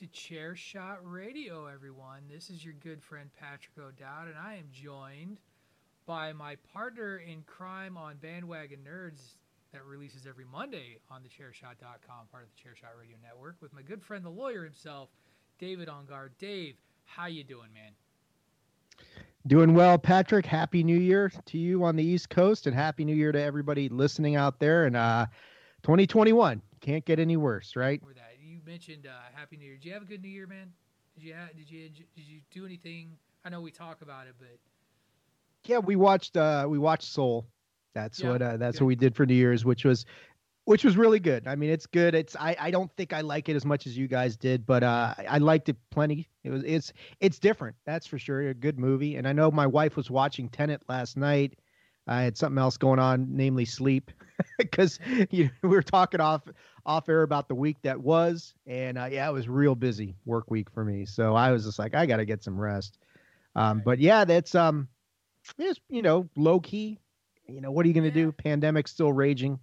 To Chair Shot Radio, everyone. This is your good friend Patrick O'Dowd, and I am joined by my partner in crime on Bandwagon Nerds that releases every Monday on thechairshot.com, part of the Chairshot Radio Network, with my good friend, the lawyer himself, David Ungar. Dave, how you doing, man? Doing well, Patrick. Happy New Year to you on the East Coast, and Happy New Year to everybody listening out there. And uh, 2021 can't get any worse, right? You mentioned uh, Happy New Year. Did you have a good New Year, man? Did you ha- did you did you do anything? I know we talk about it, but Yeah, we watched uh, we watched Soul. That's Yeah, what uh, that's good. what we did for New Year's, which was which was really good. I mean, it's good. It's I, I don't think I like it as much as you guys did, but uh, I- liked it plenty. It was it's it's different. That's for sure. A good movie. And I know my wife was watching Tenet last night. I had something else going on, namely sleep, because you know, we were talking off off air about the week that was, and uh, yeah, it was real busy work week for me. So I was just like, I got to get some rest. Um, but yeah, that's um, it's you know low key. You know what are you gonna Yeah. do? Pandemic's still raging.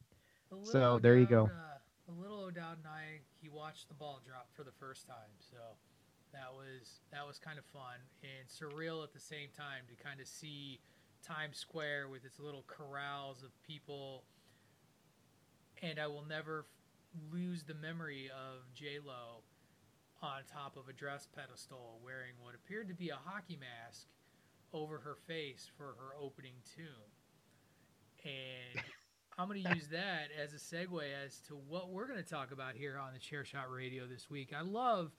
So, there you go. Uh, the little O'Dowd and I, he watched the ball drop for the first time, so that was that was kind of fun and surreal at the same time to kind of see Times Square with its little corrals of people. And I will never lose the memory of J Lo on top of a dress pedestal wearing what appeared to be a hockey mask over her face for her opening tune. And I'm going to use that as a segue as to what we're going to talk about here on the Chair Shot Radio this week. I love,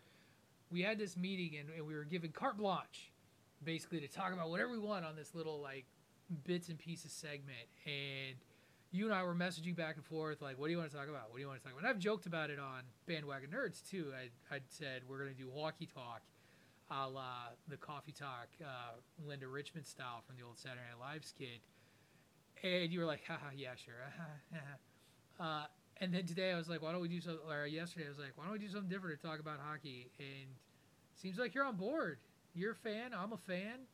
we had this meeting and, and we were given carte blanche basically to talk about whatever we want on this little like bits and pieces segment. And you and I were messaging back and forth, like, what do you want to talk about? What do you want to talk about? And I've joked about it on Bandwagon Nerds too. I, I'd said we're going to do walkie talk a la the coffee talk, uh, Linda Richman style from the old Saturday Night Live skit. And you were like, haha, yeah, sure. uh, and then today I was like, why don't we do something, or yesterday I was like, why don't we do something different to talk about hockey? And seems like you're on board. You're a fan. I'm a fan.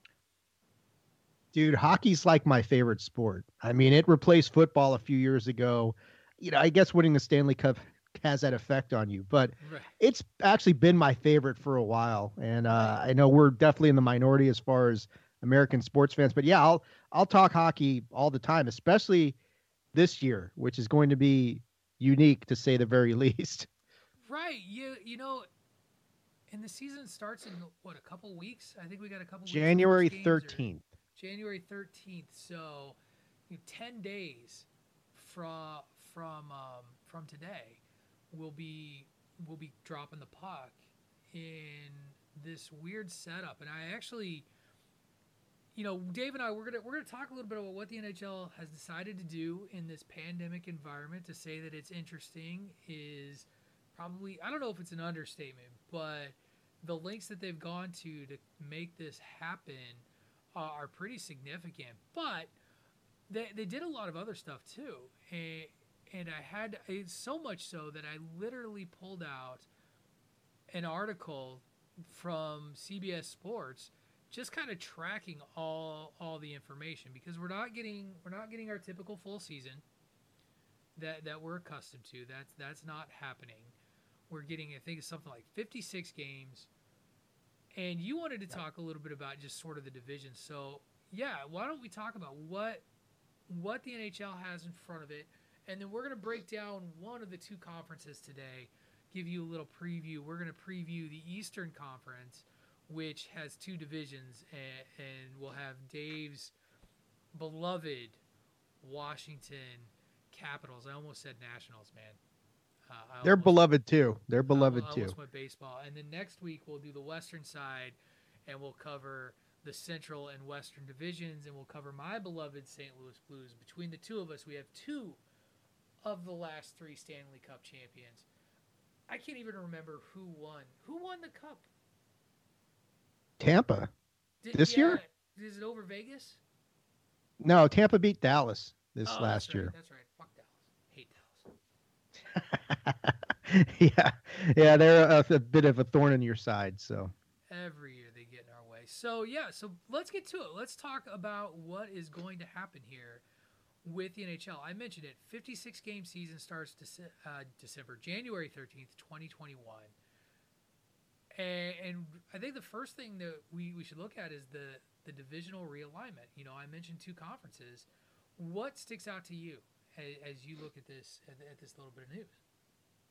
Dude, hockey's like my favorite sport. I mean, it replaced football a few years ago. You know, I guess winning the Stanley Cup has that effect on you, but Right. it's actually been my favorite for a while. And uh, I know we're definitely in the minority as far as American sports fans, but yeah, I'll I'll talk hockey all the time, especially this year, which is going to be unique to say the very least. Right. You you know, and the season starts in what a couple weeks. I think we got a couple. weeks of January 13th. Thirteenth. So, you know, ten days from from um, from today, we'll be we'll be dropping the puck in this weird setup. And I actually, you know, Dave and I we're gonna we're gonna talk a little bit about what the NHL has decided to do in this pandemic environment. To say that it's interesting is probably I don't know if it's an understatement, but the lengths that they've gone to to make this happen are, are pretty significant. But they, they did a lot of other stuff too, and and I had so much so that I literally pulled out an article from CBS Sports just kind of tracking all all the information because we're not getting we're not getting our typical full season that that we're accustomed to. That's that's not happening. We're getting I think something like 56 games. And you wanted to talk a little bit about just sort of the division. So, yeah, why don't we talk about what what the NHL has in front of it and then we're going to break down one of the two conferences today, give you a little preview. We're going to preview the Eastern Conference, which has two divisions, and, and we'll have Dave's beloved Washington Capitals. I almost said Nationals, man. Uh, They're beloved too. They're beloved I too. went baseball, and then next week we'll do the Western side, and we'll cover the Central and Western divisions, and we'll cover my beloved St. Louis Blues. Between the two of us, we have two of the last three Stanley Cup champions. I can't even remember who won. Who won the cup? Tampa. Did, This year? Is it over Vegas? No, Tampa beat Dallas this Oh, last right, year. That's right. Fuck Dallas. Hate Dallas. yeah, yeah, they're a, a bit of a thorn in your side. So Every year they get in our way. So yeah, so let's get to it. Let's talk about what is going to happen here with the NHL. I mentioned it. 56 game season starts Dece- uh, December, January 13th, 2021. And, and I think the first thing that we, we should look at is the, the divisional realignment. You know, I mentioned two conferences. What sticks out to you as, you look at this at this little bit of news?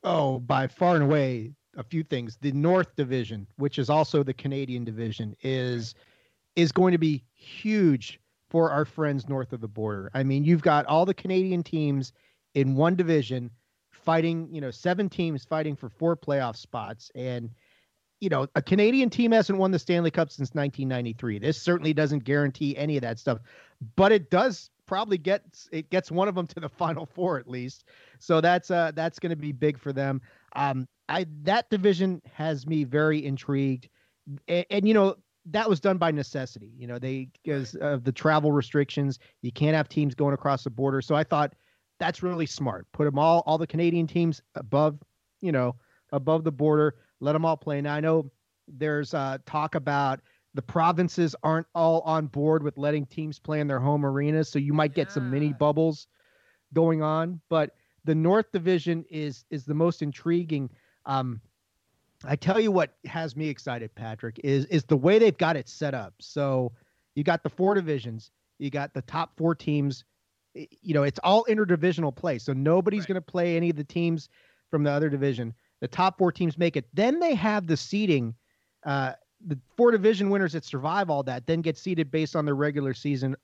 Oh, by far and away, a few things. The North Division, which is also the Canadian division, is is going to be huge for our friends north of the border. I mean, you've got all the Canadian teams in one division fighting, you know, seven teams fighting for four playoff spots and you know, a Canadian team hasn't won the Stanley Cup since 1993. This certainly doesn't guarantee any of that stuff, but it does probably gets it gets one of them to the final four at least. So that's uh that's going to be big for them. Um, I that division has me very intrigued, and, and you know that was done by necessity. You know they because of the travel restrictions, you can't have teams going across the border. So I thought that's really smart. Put them all all the Canadian teams above, you know, above the border. Let them all play. Now I know there's uh, talk about the provinces aren't all on board with letting teams play in their home arenas, so you might get some mini bubbles going on. But the North Division is is the most intriguing. Um, I tell you what has me excited, Patrick, is is the way they've got it set up. So you got the four divisions, you got the top four teams. You know, it's all interdivisional play, so nobody's Right. going to play any of the teams from the other division. The top four teams make it. Then they have the seeding. Uh, the four division winners that survive all that then get seeded based on their regular season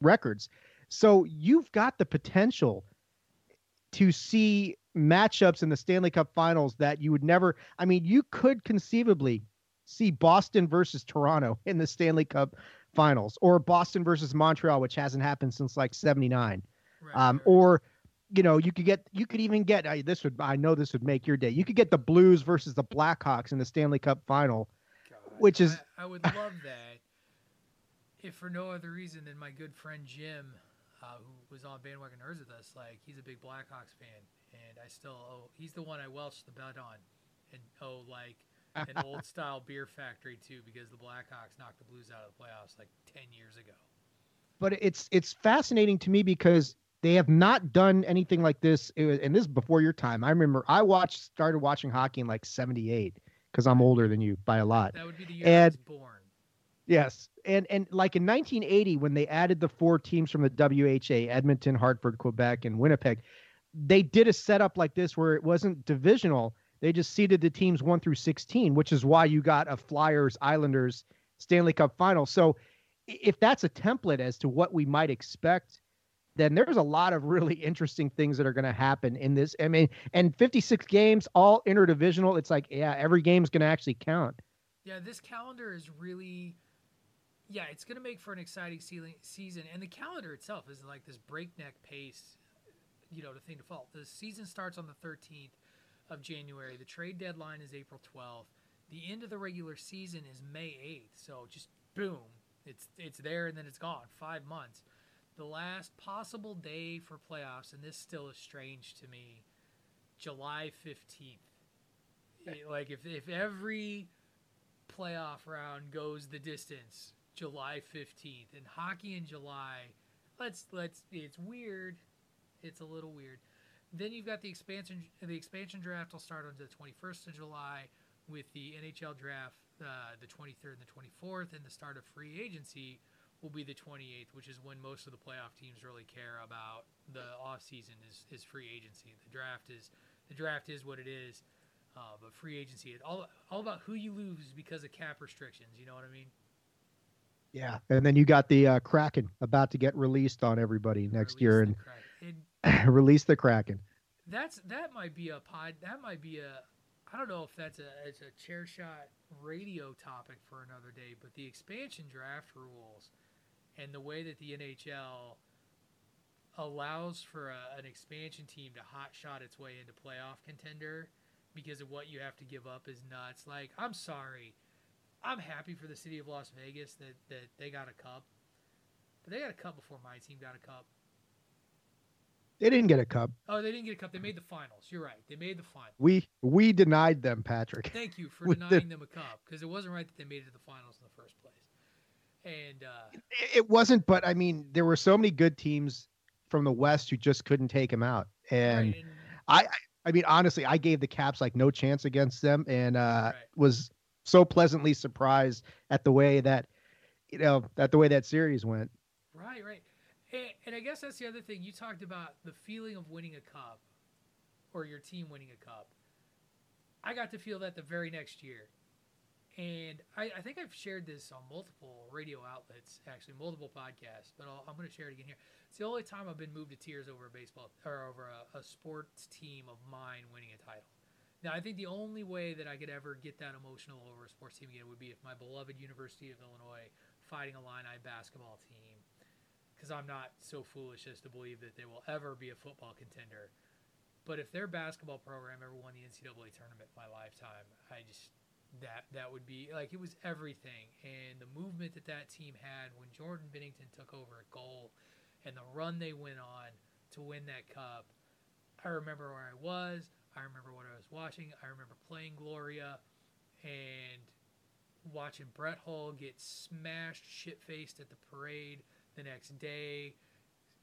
records. So you've got the potential to see matchups in the Stanley Cup finals that you would never I mean you could conceivably see Boston versus Toronto in the Stanley Cup finals or Boston versus Montreal which hasn't happened since like 79 Right, um right. or you know you could get you could even get I, this would I know this would make your day you could get the Blues versus the Blackhawks in the Stanley Cup final God, which is- I, I would love that if for no other reason than my good friend Jim, uh, who was on Bandwagon Nerds with us. Like he's a big Blackhawks fan, and I still owe. He's the one I welched the bet on, and oh like an old style beer factory too because the Blackhawks knocked the Blues out of the playoffs like ten years ago. but it's it's fascinating to me because they have not done anything like this It was- and this is before your time i remember i watched started watching hockey in like 78 because i'm older than you by a lot. That would be the year I was born. yes and and like in 1980 when they added the four teams from the wha edmonton hartford quebec and winnipeg they did a setup like this where it wasn't divisional. They just seeded the teams 1 through 16 which is why you got a flyers islanders stanley cup final. So if that's a template as to what we might expect then there's a lot of really interesting things that are going to happen in this. I mean, and 56 games, all interdivisional. It's like, yeah, every game's going to actually count. Yeah, this calendar is really, yeah, it's going to make for an exciting season-. And the calendar itself is like this breakneck pace, you know, to thing to fault. The season starts on the 13th of January. The trade deadline is April 12th. The end of the regular season is May 8th. So just boom, it's it's there and then it's gone. Five months. The last possible day for playoffs, and this still is strange to me, July 15th. It- like if if every playoff round goes the distance July 15th and hockey in July let's let's it's weird. It's a little weird. Then you've got the expansion the expansion draft will start on the 21st of July with the NHL draft uh, the 23rd and the 24th and the start of free agency will be the 28th which is when most of the playoff teams really care about the off season is, is free agency the draft is the draft is what it is uh, but free agency, it's all all about who you lose because of cap restrictions. You know what I mean? Yeah. And then you got the uh, Kraken about to get released on everybody next Release year and. And release the Kraken. that's that might be a pod. That might be a I don't know if that's a it's a chair shot radio topic for another day, but the expansion draft rules and the way that the NHL allows for a, an expansion team to hot shot its way into playoff contender because of what you have to give up is nuts. Like, I'm sorry. I'm happy for the city of Las Vegas that, that they got a cup. But they got a cup before my team got a cup. They didn't get a cup. Oh, they didn't get a cup. They made the finals. You're right. They made the finals. We we denied them, Patrick. Thank you for denying them a cup because it wasn't right that they made it to the finals in the first place. And uh, It- wasn't, but I mean, there were so many good teams from the West who just couldn't take him out. And right, and I, I- I mean, honestly, I gave the Caps like no chance against them, and uh, Right. was so pleasantly surprised at the way that, you know, at the way that series went. Right, right. And, and I guess that's the other thing. You talked about the feeling of winning a cup or your team winning a cup. I got to feel that the very next year. And I, I think I've shared this on multiple radio outlets, actually, multiple podcasts, but I'll, I'm going to share it again here. It's the only time I've been moved to tears over a baseball or over a, a sports team of mine winning a title. Now, I think the only way that I could ever get that emotional over a sports team again would be if my beloved University of Illinois fighting Illini basketball team because I'm not so foolish as to believe that they will ever be a football contender. But if their basketball program ever won the NCAA tournament in my lifetime, I just that that would be like it was everything. And the movement that that team had when Jordan Binnington took over at goal, and the run they went on to win that cup. I remember where I was. I remember what I was watching. I remember playing Gloria, and watching Brett Hull get smashed, shit faced at the parade the next day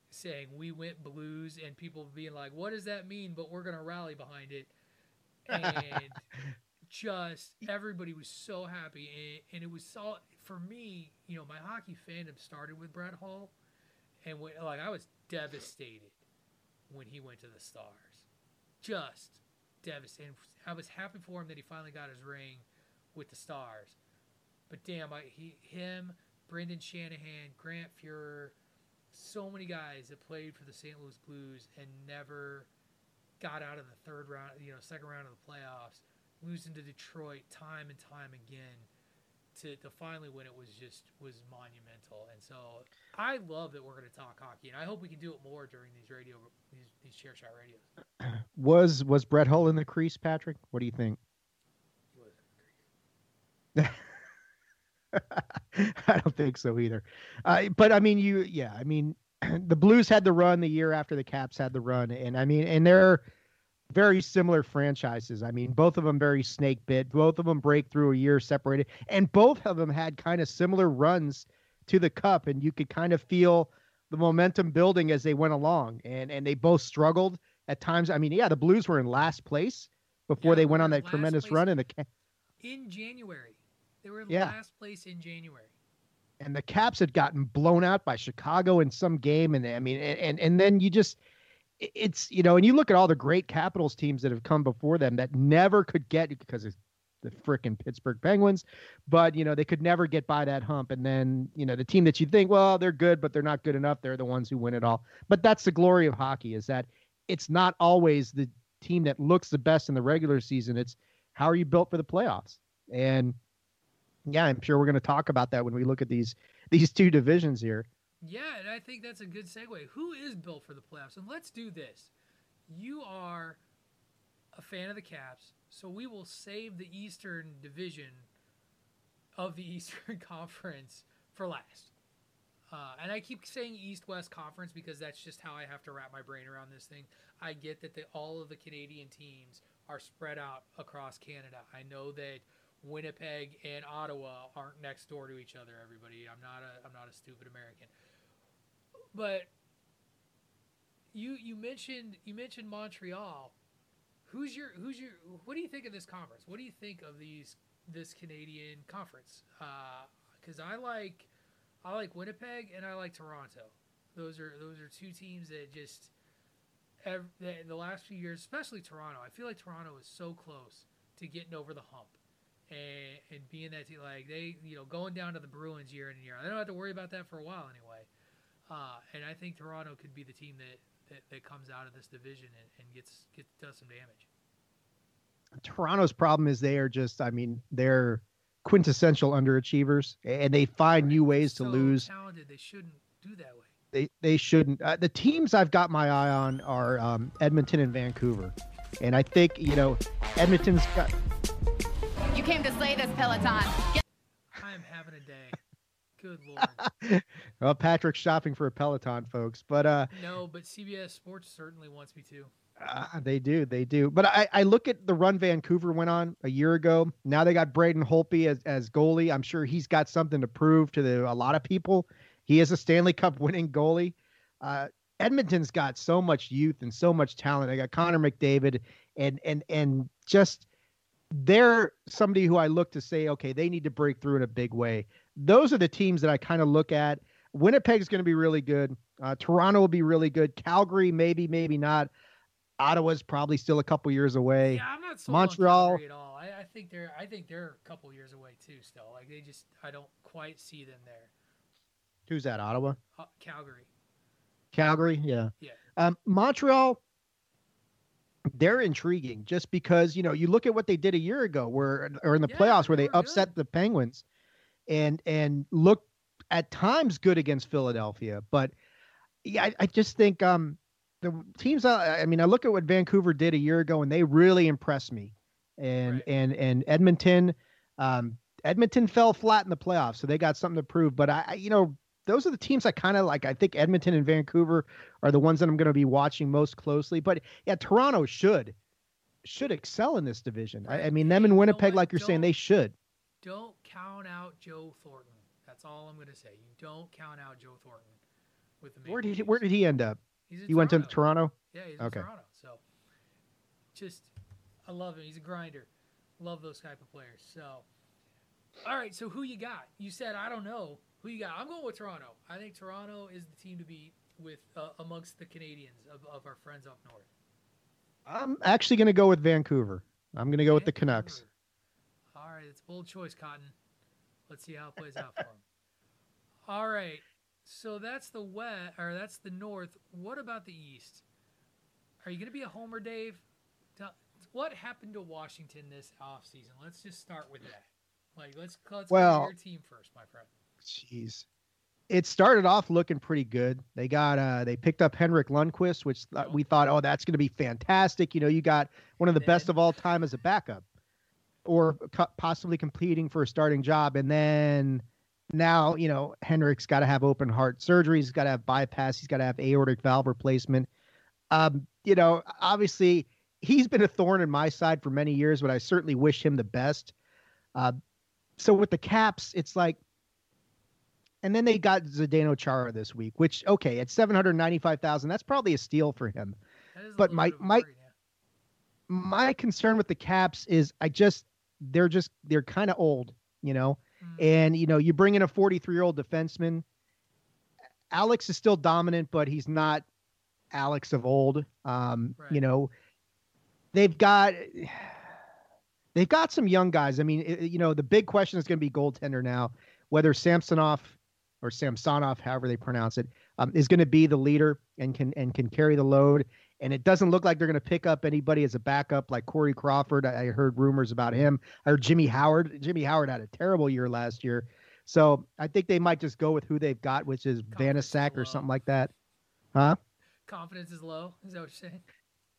saying we went blues and people being like what does that mean but we're going to rally behind it and just everybody was so happy and, and it was so for me you know my hockey fandom started with Brett Hull and when, like I was devastated when he went to the stars just devastated I was happy for him that he finally got his ring with the stars but damn I, he him Brendan Shanahan Grant Fuhrer so many guys that played for the St. Louis Blues and never got out of the third round, you know, second round of the playoffs, losing to Detroit time and time again to, to finally win it was just was monumental. And so I love that we're going to talk hockey, and I hope we can do it more during these radio these, these chair shot radios. Was was Brett Hull in the crease, Patrick? What do you think? He was in the crease. I don't think so either. Uh, but I mean, you, yeah, I mean, the Blues had the run the year after the Caps had the run, and I mean, and they're very similar franchises. I mean, both of them very snake bit. Both of them break through a year separated, and both of them had kind of similar runs to the Cup, and you could kind of feel the momentum building as they went along, and and they both struggled at times. I mean, yeah, the Blues were in last place before Yeah, they went on that tremendous run in the. Ca- In January, they were in Yeah. last place in January. and the Caps had gotten blown out by Chicago in some game, and I mean, and and, and then you just it's you know, and you look at all the great Capitals teams that have come before them that never could get because of the frickin' Pittsburgh Penguins, but you know they could never get by that hump, and then you know the team that you think, well, they're good, but they're not good enough. They're the ones who win it all. But that's the glory of hockey is that it's not always the team that looks the best in the regular season. It's how are you built for the playoffs, and yeah, I'm sure we're going to talk about that when we look at these these two divisions here. Yeah, and I think that's a good segue. Who is built for the playoffs? And let's do this. You are a fan of the Caps, so we will save the Eastern Division of the Eastern Conference for last. Uh, and I keep saying East West Conference because that's just how I have to wrap my brain around this thing. I get that all of the Canadian teams are spread out across Canada. I know that Winnipeg and Ottawa aren't next door to each other. Everybody, I'm not a I'm not a stupid American. But you you mentioned you mentioned Montreal. Who's your who's your what do you think of this conference? What do you think of these this Canadian conference? Uh, because I like I like Winnipeg and I like Toronto. Those are those are two teams that just ev- the, the last few years, especially Toronto. I feel like Toronto is so close to getting over the hump and and being that team like they you know going down to the Bruins year in and year. They don't have to worry about that for a while anyway. Uh, and I think Toronto could be the team that, that, that comes out of this division and, and gets, gets does some damage. Toronto's problem is they are just, I mean, they're quintessential underachievers, and they find new ways to so lose. Talented, they shouldn't do that way. They they shouldn't. Uh, the teams I've got my eye on are um, Edmonton and Vancouver, and I think you know Edmonton's got. You came to slay this Peloton. Get I am having a day. Good lord. Well, Patrick's shopping for a Peloton, folks, but uh, No, but CBS Sports certainly wants me to. Uh, they do, they do. But I, I look at the run Vancouver went on a year ago. Now they got Braden Holtby as, as goalie. I'm sure he's got something to prove to the, a lot of people. He is a Stanley Cup winning goalie. Uh, Edmonton's got so much youth and so much talent. I got Connor McDavid, and and and just they're somebody who I look to say, okay, they need to break through in a big way. Those are the teams that I kind of look at. Winnipeg's going to be really good. Uh, Toronto will be really good. Calgary, maybe, maybe not. Ottawa's probably still a couple years away. Yeah, I'm not sold Montreal- on at all. I, I think they're I think they're a couple years away too. Still, like they just I don't quite see them there. Who's that? Ottawa, Uh, Calgary. Calgary, yeah. Yeah. Um, Montreal, they're intriguing just because you know you look at what they did a year ago, where or in the Yeah, playoffs where they were good. upset the Penguins, and and look at times good against Philadelphia, but yeah, I, I just think um the teams. I, I mean, I look at what Vancouver did a year ago, and they really impressed me, and Right. and and Edmonton, um, Edmonton fell flat in the playoffs, so they got something to prove. But I, I you know, those are the teams I kind of like. I think Edmonton and Vancouver are the ones that I'm going to be watching most closely. But yeah, Toronto should should excel in this division. I, I mean, them and Winnipeg, like you're saying, they should. Don't count out Joe Thornton. That's all I'm gonna say. You don't count out Joe Thornton with the. Where did he, where did he end up? He went to Toronto. Toronto. Yeah, he's Okay. in Toronto. So, just, I love him. He's a grinder. Love those type of players. So, all right. So who you got? You said I don't know who you got. I'm going with Toronto. I think Toronto is the team to beat with uh, amongst the Canadians of, of our friends up north. I'm actually going to go with Vancouver. I'm going to go with the Canucks. All right, it's bold choice, Cotton. Let's see how it plays out for him. All right, so that's the west, or that's the north. What about the east? Are you going to be a homer, Dave? What happened to Washington this offseason? Let's just start with that. Like, let's let's Well- your team first, my friend. Jeez. It started off looking pretty good. They got uh they picked up Henrik Lundqvist, which th- we thought, oh, that's going to be fantastic. You know, you got one of the best of all time as a backup, or co- possibly competing for a starting job. And then now, you know, Henrik's got to have open heart surgery. He's got to have bypass. He's got to have aortic valve replacement. Um, you know, obviously he's been a thorn in my side for many years, but I certainly wish him the best. Uh, so with the Caps, it's like and then they got Zdeno Chara this week, which okay, at seven hundred ninety-five thousand, that's probably a steal for him. That is a but my- bit of a my-. My concern with the Caps is I just they're just they're kind of old, you know, Mm, and you know you bring in a forty-three-year-old defenseman. Alex is still dominant, but he's not Alex of old. Um, Right. You know, they've got they've got some young guys. I mean, it- you know, the big question is going to be goaltender now, whether Samsonov or Samsonov, however they pronounce it, um, is going to be the leader and can and can carry the load. And it doesn't look like they're going to pick up anybody as a backup like Corey Crawford. I, I heard rumors about him. I heard Jimmy Howard. Jimmy Howard had a terrible year last year. So I think they might just go with who they've got, which is Confidence or something like that. Huh? confidence is low. Is that what you're saying?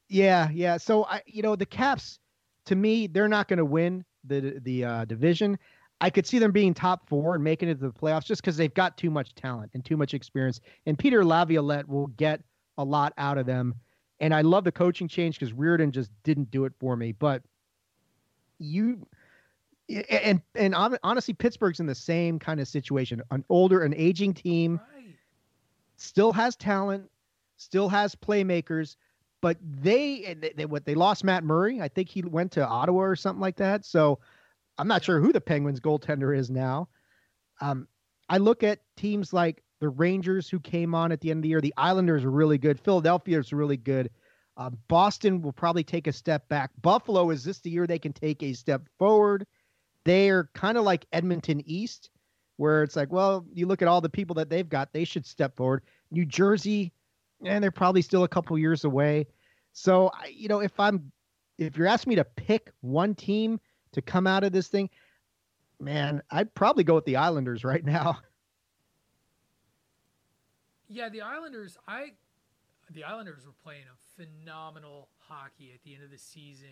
Yeah, yeah. So I, you know, the Caps, to me, they're not going to win the the uh, division. I could see them being top four and making it to the playoffs just because they've got too much talent and too much experience. And Peter Laviolette will get a lot out of them. And I love the coaching change because Reirden just didn't do it for me. But you and and honestly, Pittsburgh's in the same kind of situation. An older, an aging team Right. still has talent, still has playmakers, but they, they, they what they lost Matt Murray. I think he went to Ottawa or something like that. So I'm not sure who the Penguins goaltender is now. Um, I look at teams like the Rangers who came on at the end of the year. The Islanders are really good. Philadelphia is really good. Uh, Boston will probably take a step back. Buffalo is this the year they can take a step forward? They're kind of like Edmonton East, where it's like, well, you look at all the people that they've got, they should step forward. New Jersey, and they're probably still a couple years away. So, you know, if I'm if you're asking me to pick one team to come out of this thing, man, I'd probably go with the Islanders right now. Yeah, the Islanders. I the Islanders were playing a phenomenal hockey at the end of the season,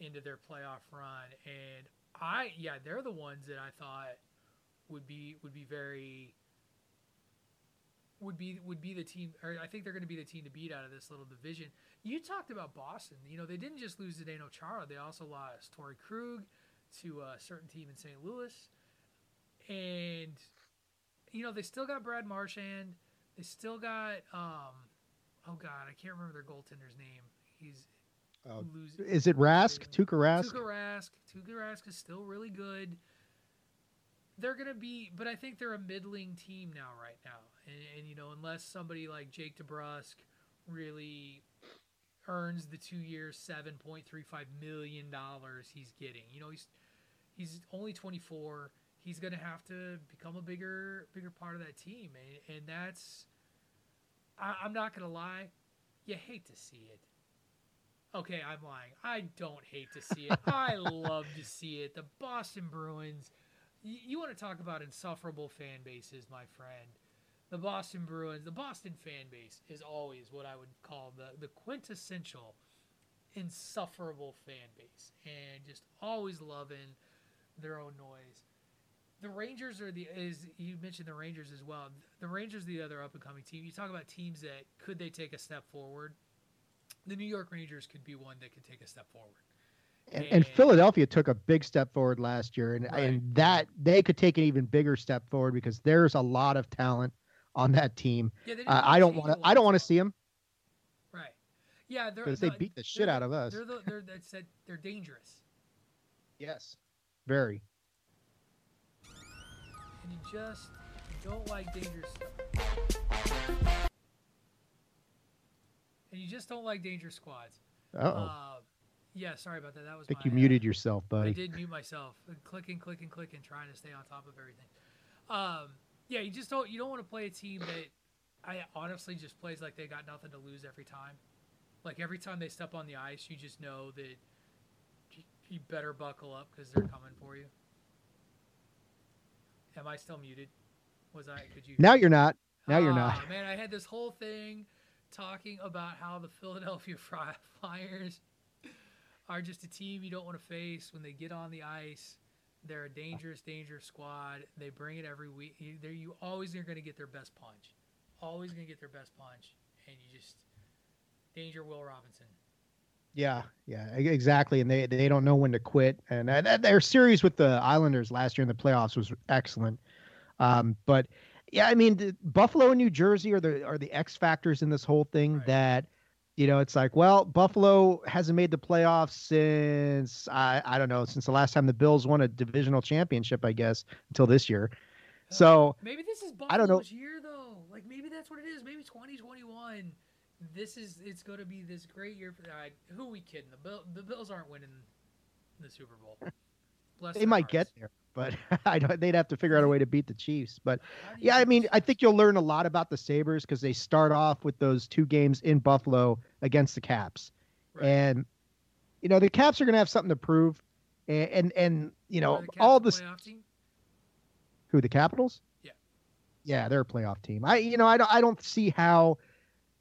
into their playoff run, and I yeah they're the ones that I thought would be would be very would be would be the team or I think they're going to be the team to beat out of this little division. You talked about Boston. You know, they didn't just lose to Zdeno Chara, they also lost Torey Krug to a certain team in St. Louis. And you know, they still got Brad Marchand. They still got um oh god, I can't remember their goaltender's name. He's Oh, losing Is it Rask? Tuukka Rask? Tuukka Rask. Tuukka Rask is still really good. They're gonna be, but I think they're a middling team now, right now. And, and you know, unless somebody like Jake DeBrusk really earns the two years, seven point three five million dollars he's getting, you know, he's he's only twenty four. He's gonna have to become a bigger bigger part of that team, and, and that's. I, I'm not gonna lie, you hate to see it. Okay, I'm lying. I don't hate to see it. I love to see it. The Boston Bruins. y- You want to talk about insufferable fan bases, my friend. The Boston Bruins, the Boston fan base is always what I would call the, the quintessential insufferable fan base and just always loving their own noise. The Rangers are the is you mentioned the Rangers as well. The Rangers are the other up and coming team. You talk about teams that could they take a step forward. The New York Rangers could be one that could take a step forward. And, and And- Philadelphia took a big step forward last year, and Right. and that they could take an even bigger step forward because there's a lot of talent on that team. Yeah, they Uh, I don't want to. I don't want to see them. Right. Yeah, they're because they beat the shit out of us. They're the, they're that's they're dangerous, Yes, very. You just don't like dangerous stuff. And you just don't like dangerous squads. Uh oh. Uh, yeah, sorry about that. That was. I think my, you uh, muted yourself, buddy. I did mute myself. Uh, Clicking, clicking, clicking, trying to stay on top of everything. Um, yeah, you just don't. You don't want to play a team that I honestly just plays like they got nothing to lose every time. Like every time they step on the ice, you just know that you better buckle up because they're coming for you. Am I still muted? Was I? Could you? Now you're not. Now you're Ah, not. Man, I had this whole thing talking about how the Philadelphia Flyers are just a team you don't want to face when they get on the ice. They're a dangerous, dangerous squad. They bring it every week. They're, you always are going to get their best punch. Always going to get their best punch, and you just danger Will Robinson. Yeah, yeah, exactly. And they they don't know when to quit. And uh, their series with the Islanders last year in the playoffs was excellent. Um, but yeah, I mean, Buffalo and New Jersey are the are the X factors in this whole thing. Right. That you know, it's like, well, Buffalo hasn't made the playoffs since I I don't know since the last time the Bills won a divisional championship, I guess, until this year. So Maybe this is I don't know. Buffalo's year though. Like maybe that's what it is. Maybe 2021. This is it's going to be this great year for. Uh, who are we kidding? The Bill, the Bills aren't winning the Super Bowl. Bless they might get there, but I don't. They'd have to figure out a way to beat the Chiefs. But How do you Yeah, I mean, I think you'll learn a lot about the Sabres because they start off with those two games in Buffalo against the Caps. Right. And, you know, the Caps are going to have something to prove. And, and, and you know, the all the this, who, the Capitals? Yeah. Yeah, they're a playoff team. I, you know, I don't, I don't see how,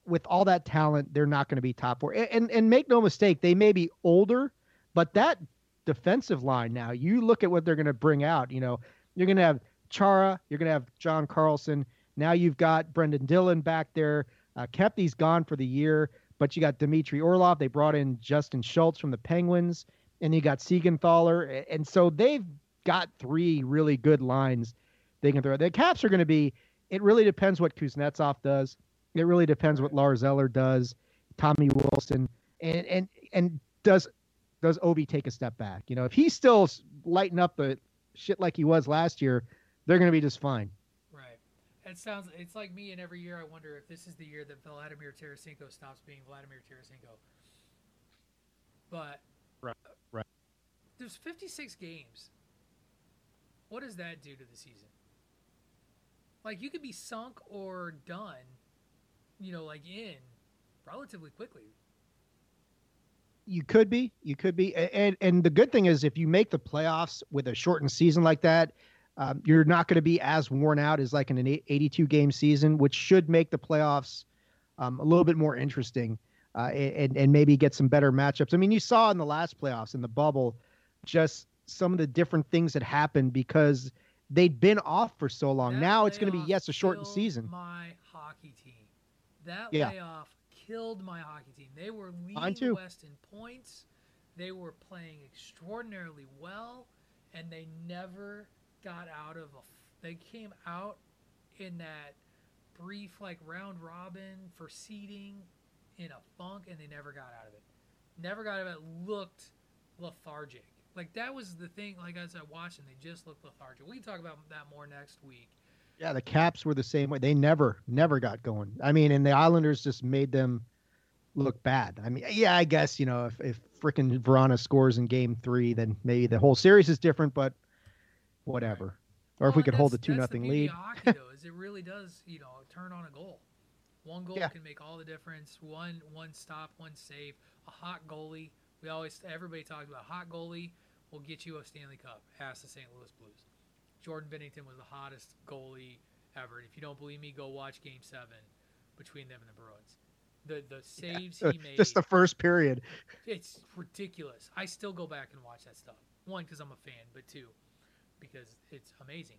with all that talent, they're not going to be top four. And, and, make no mistake, they may be older, but that defensive line now, you look at what they're going to bring out, you know, you're going to have Chara, you're going to have John Carlson. Now you've got Brendan Dillon back there. Uh, Kempny's gone for the year, but you got Dmitry Orlov. They brought in Justin Schultz from the Penguins, and you got Siegenthaler. And so they've got three really good lines they can throw. The Caps are going to be, it really depends what Kuznetsov does. It really depends what Lars Eller does, Tommy Wilson, and and and does does Ovi take a step back? You know, if he's still s- lighting up the shit like he was last year, they're going to be just fine. Right. It sounds. It's like me, and every year I wonder if this is the year that Vladimir Tarasenko stops being Vladimir Tarasenko. But Right, right. There's 56 games. What does that do to the season? Like you could be sunk or done, you know, like in relatively quickly. You could be, you could be, and and the good thing is if you make the playoffs with a shortened season like that, um, you're not going to be as worn out as like in an 82 game season, which should make the playoffs um, a little bit more interesting uh, and and maybe get some better matchups. I mean, you saw in the last playoffs in the bubble, just some of the different things that happened because they'd been off for so long. That now it's going to be yes a shortened season. My hockey team. That Yeah. playoff killed my hockey team. They were leading the. West in points. They were playing extraordinarily well, and they never got out of a. They came out in that brief like round robin for seeding in a funk, and they never got out of it. Never got out of it. Looked lethargic. Like that was the thing. Like as I watched them, they just looked lethargic. We can talk about that more next week. Yeah, the Caps were the same way. They never, never got going. I mean, and the Islanders just made them look bad. I mean, yeah, I guess you know if if frickin' Vrana scores in Game Three, then maybe the whole series is different. But whatever. Or if we could hold a two nothing lead. hockey, though, is it really does, you know, turn on a goal. One goal Yeah. can make all the difference. One one stop, one save. A hot goalie. We always everybody talks about a hot goalie will get you a Stanley Cup. Ask the St. Louis Blues. Jordan Binnington was the hottest goalie ever. And if you don't believe me, go watch Game Seven between them and the Bruins. The the saves he made. Just the first period. It's ridiculous. I still go back and watch that stuff. One, because I'm a fan, but two, because it's amazing.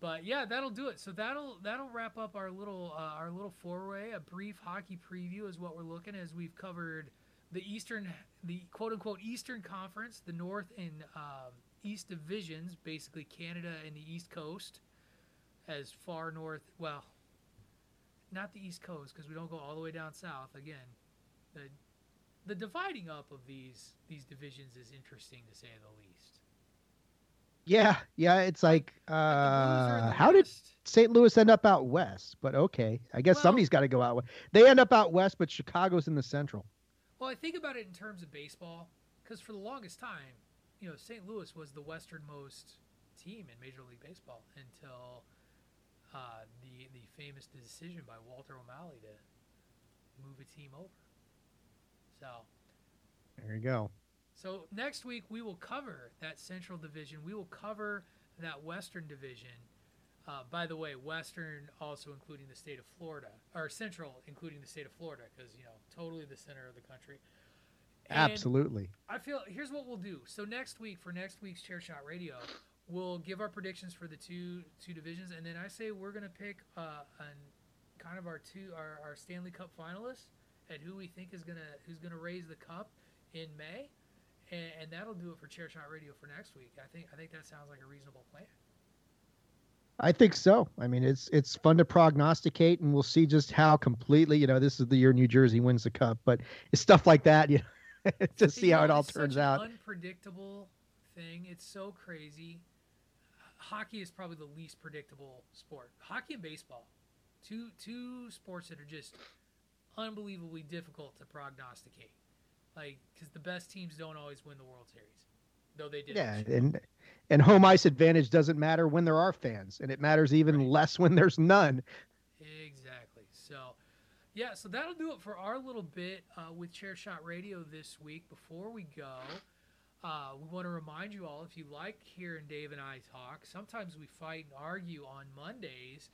But yeah, that'll do it. So that'll that'll wrap up our little uh, our little four-way. A brief hockey preview is what we're looking as we've covered the Eastern, the quote unquote Eastern Conference, the North and um, East divisions, basically Canada and the East Coast, as far north. Well, not the East Coast because we don't go all the way down south. Again, the the dividing up of these these divisions is interesting to say the least. Yeah, yeah. It's like, Like, the Blues are in uh, how did St. Louis end up out west? But okay, I guess Well- somebody's got to go out. west. They end up out west, but Chicago's in the central. Well, I think about it in terms of baseball because for the longest time, you know, St. Louis was the westernmost team in Major League Baseball until uh, the the famous decision by Walter O'Malley to move a team over. So, There you go. so next week we will cover that Central Division. We will cover that Western Division. Uh, by the way, Western also including the state of Florida, or Central including the state of Florida, because you know, totally the center of the country. And Absolutely. I feel here's what we'll do. So next week for next week's Chair Shot Radio, we'll give our predictions for the two two divisions, and then I say we're gonna pick uh, an kind of our two our, our Stanley Cup finalists and who we think is gonna who's gonna raise the cup in May, and, and that'll do it for Chair Shot Radio for next week. I think I think that sounds like a reasonable plan. I think so. I mean, it's it's fun to prognosticate, and we'll see just how completely. You know, this is the year New Jersey wins the cup, but it's stuff like that. You know, to see how it all turns out. Unpredictable thing. It's so crazy. Hockey is probably the least predictable sport. Hockey and baseball, two two sports that are just unbelievably difficult to prognosticate. Like because the best teams don't always win the World Series, though they did. Yeah, and and home ice advantage doesn't matter when there are fans, and it matters even Right. less when there's none. Exactly. So, yeah, so that'll do it for our little bit uh, with Chair Shot Radio this week. Before we go, uh, we want to remind you all if you like hearing Dave and I talk, sometimes we fight and argue on Mondays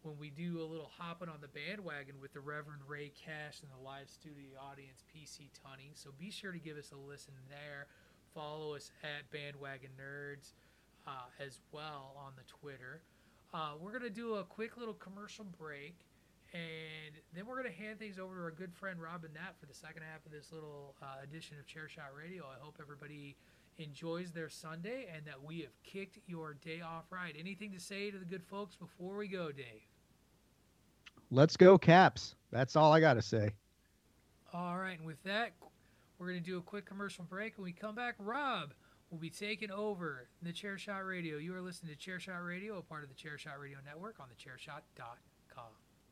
when we do a little hopping on the bandwagon with the Reverend Ray Cash and the live studio audience, PC Tunney. So be sure to give us a listen there. Follow us at Bandwagon Nerds uh, as well on the Twitter. Uh, we're going to do a quick little commercial break, and then we're going to hand things over to our good friend Rob Bonnette for the second half of this little uh, edition of Chair Shot Radio. I hope everybody enjoys their Sunday and that we have kicked your day off right. Anything to say to the good folks before we go, Dave? Let's go, Caps. That's all I got to say. All right, and with that, we're going to do a quick commercial break. When we come back, Rob will be taking over the Chair Shot Radio. You are listening to Chair Shot Radio, a part of the Chair Shot Radio Network on thechairshot.com.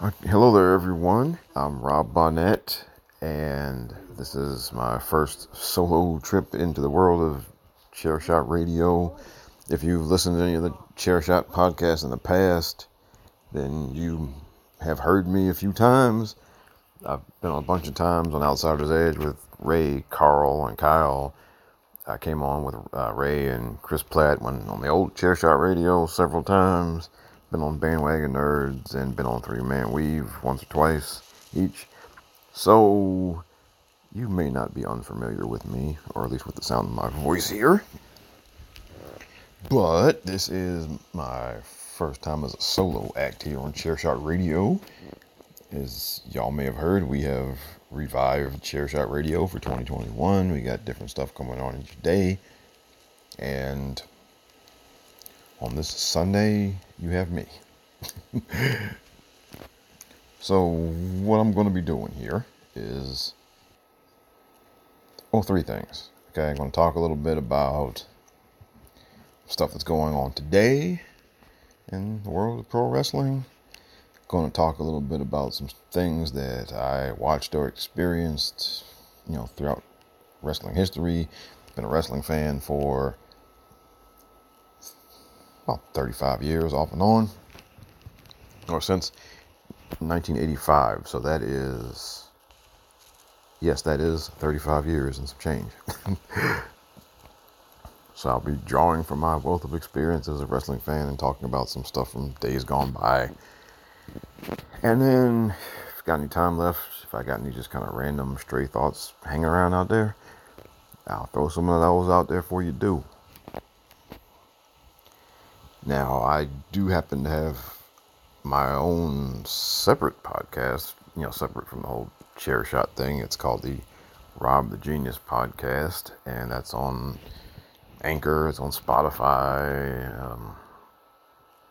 Hello there, everyone. I'm Rob Bonnette, and this is my first solo trip into the world of Chairshot Radio. If you've listened to any of the Chairshot podcasts in the past, then you have heard me a few times. I've been on a bunch of times on Outsider's Edge with Ray, Carl, and Kyle. I came on with uh, Ray and Chris Platt when on the old Chairshot Radio several times been on Bandwagon Nerds and been on Three Man Weave once or twice each. So you may not be unfamiliar with me, or at least with the sound of my voice here. But this is my first time as a solo act here on Chairshot Radio. As y'all may have heard, we have revived Chairshot Radio for 2021. We got different stuff going on each day. And on this Sunday, you have me. so, what I'm going to be doing here is, oh, three things. Okay, I'm going to talk a little bit about stuff that's going on today in the world of pro wrestling. Going to talk a little bit about some things that I watched or experienced, you know, throughout wrestling history. Been a wrestling fan for about 35 years off and on, or since 1985. So that is, yes, that is 35 years and some change. so I'll be drawing from my wealth of experience as a wrestling fan and talking about some stuff from days gone by. And then, if got any time left, if I got any just kind of random stray thoughts hanging around out there, I'll throw some of those out there for you do. Now, I do happen to have my own separate podcast, you know, separate from the whole chair shot thing. It's called the Rob the Genius podcast, and that's on Anchor, it's on Spotify, um,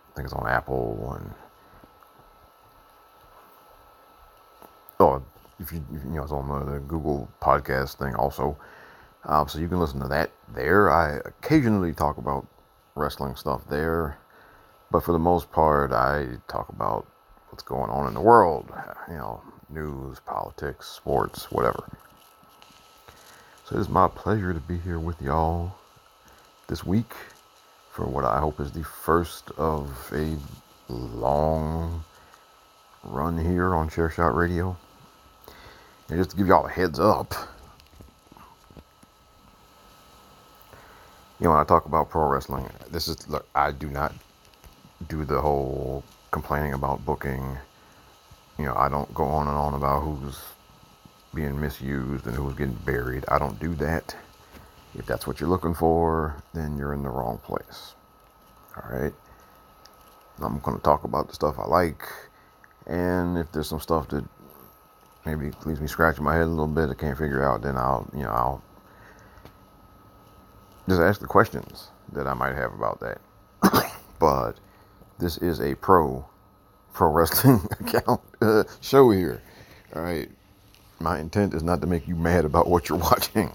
I think it's on Apple, and oh, if you, you know, it's on the, Google podcast thing also. Um, so you can listen to that there. I occasionally talk about wrestling stuff there. But for the most part, I talk about what's going on in the world, you know, news, politics, sports, whatever. So it is my pleasure to be here with y'all this week for what I hope is the first of a long run here on Chairshot Radio. And just to give y'all a heads up, you know, when I talk about pro wrestling, this is look, I do not do the whole complaining about booking. You know, I don't go on and on about who's being misused and who's getting buried. I don't do that. If that's what you're looking for, then you're in the wrong place. All right. I'm going to talk about the stuff I like, and if there's some stuff that maybe leaves me scratching my head a little bit, I can't figure out, then I'll, you know, I'll just ask the questions that I might have about that. but this is a pro pro wrestling account uh, show here. All right, my intent is not to make you mad about what you're watching,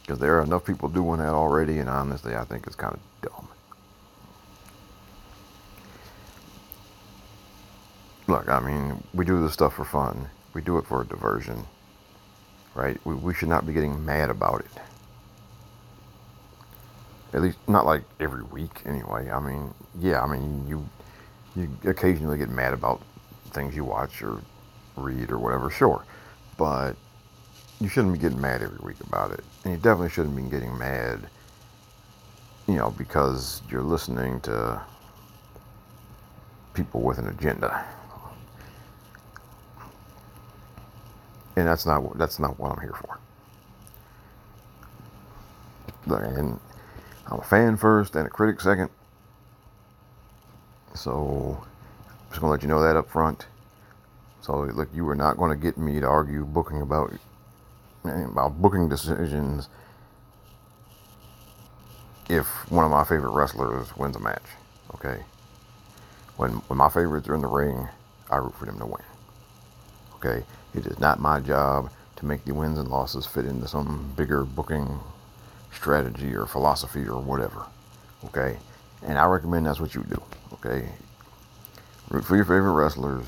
because there are enough people doing that already, and honestly, I think it's kind of dumb. Look, I mean, we do this stuff for fun. We do it for a diversion, right? We, we should not be getting mad about it. At least not like every week anyway. I mean, yeah, I mean you you occasionally get mad about things you watch or read or whatever, sure. But you shouldn't be getting mad every week about it. And you definitely shouldn't be getting mad, you know, because you're listening to people with an agenda. And that's not that's not what I'm here for. And I'm a fan first and a critic second. So I'm just gonna let you know that up front. So look, you are not gonna get me to argue booking about about booking decisions if one of my favorite wrestlers wins a match. Okay. When when my favorites are in the ring, I root for them to win. Okay. It is not my job to make the wins and losses fit into some bigger booking strategy or philosophy or whatever. Okay? And I recommend that's what you do. Okay? Root for your favorite wrestlers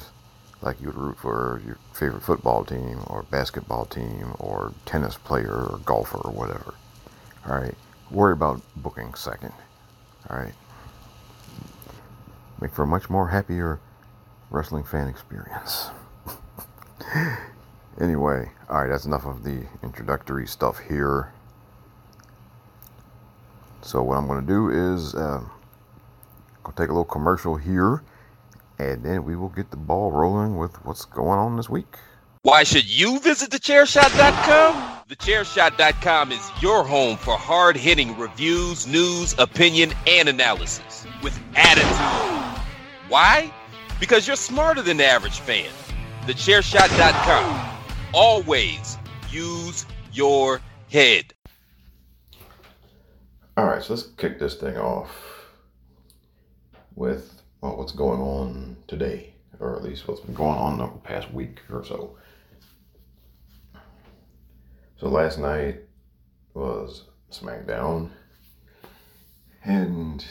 like you would root for your favorite football team or basketball team or tennis player or golfer or whatever. All right? Worry about booking second. All right? Make for a much more happier wrestling fan experience. anyway, all right, that's enough of the introductory stuff here. So what I'm going to do is uh, I'll take a little commercial here, and then we will get the ball rolling with what's going on this week. Why should you visit thechairshot.com? Thechairshot.com is your home for hard hitting reviews, news, opinion, and analysis with attitude. Why? Because you're smarter than the average fan. Thechairshot.com. Always use your head. All right, so let's kick this thing off with well, what's going on today, or at least what's been going on the past week or so. So last night was SmackDown, and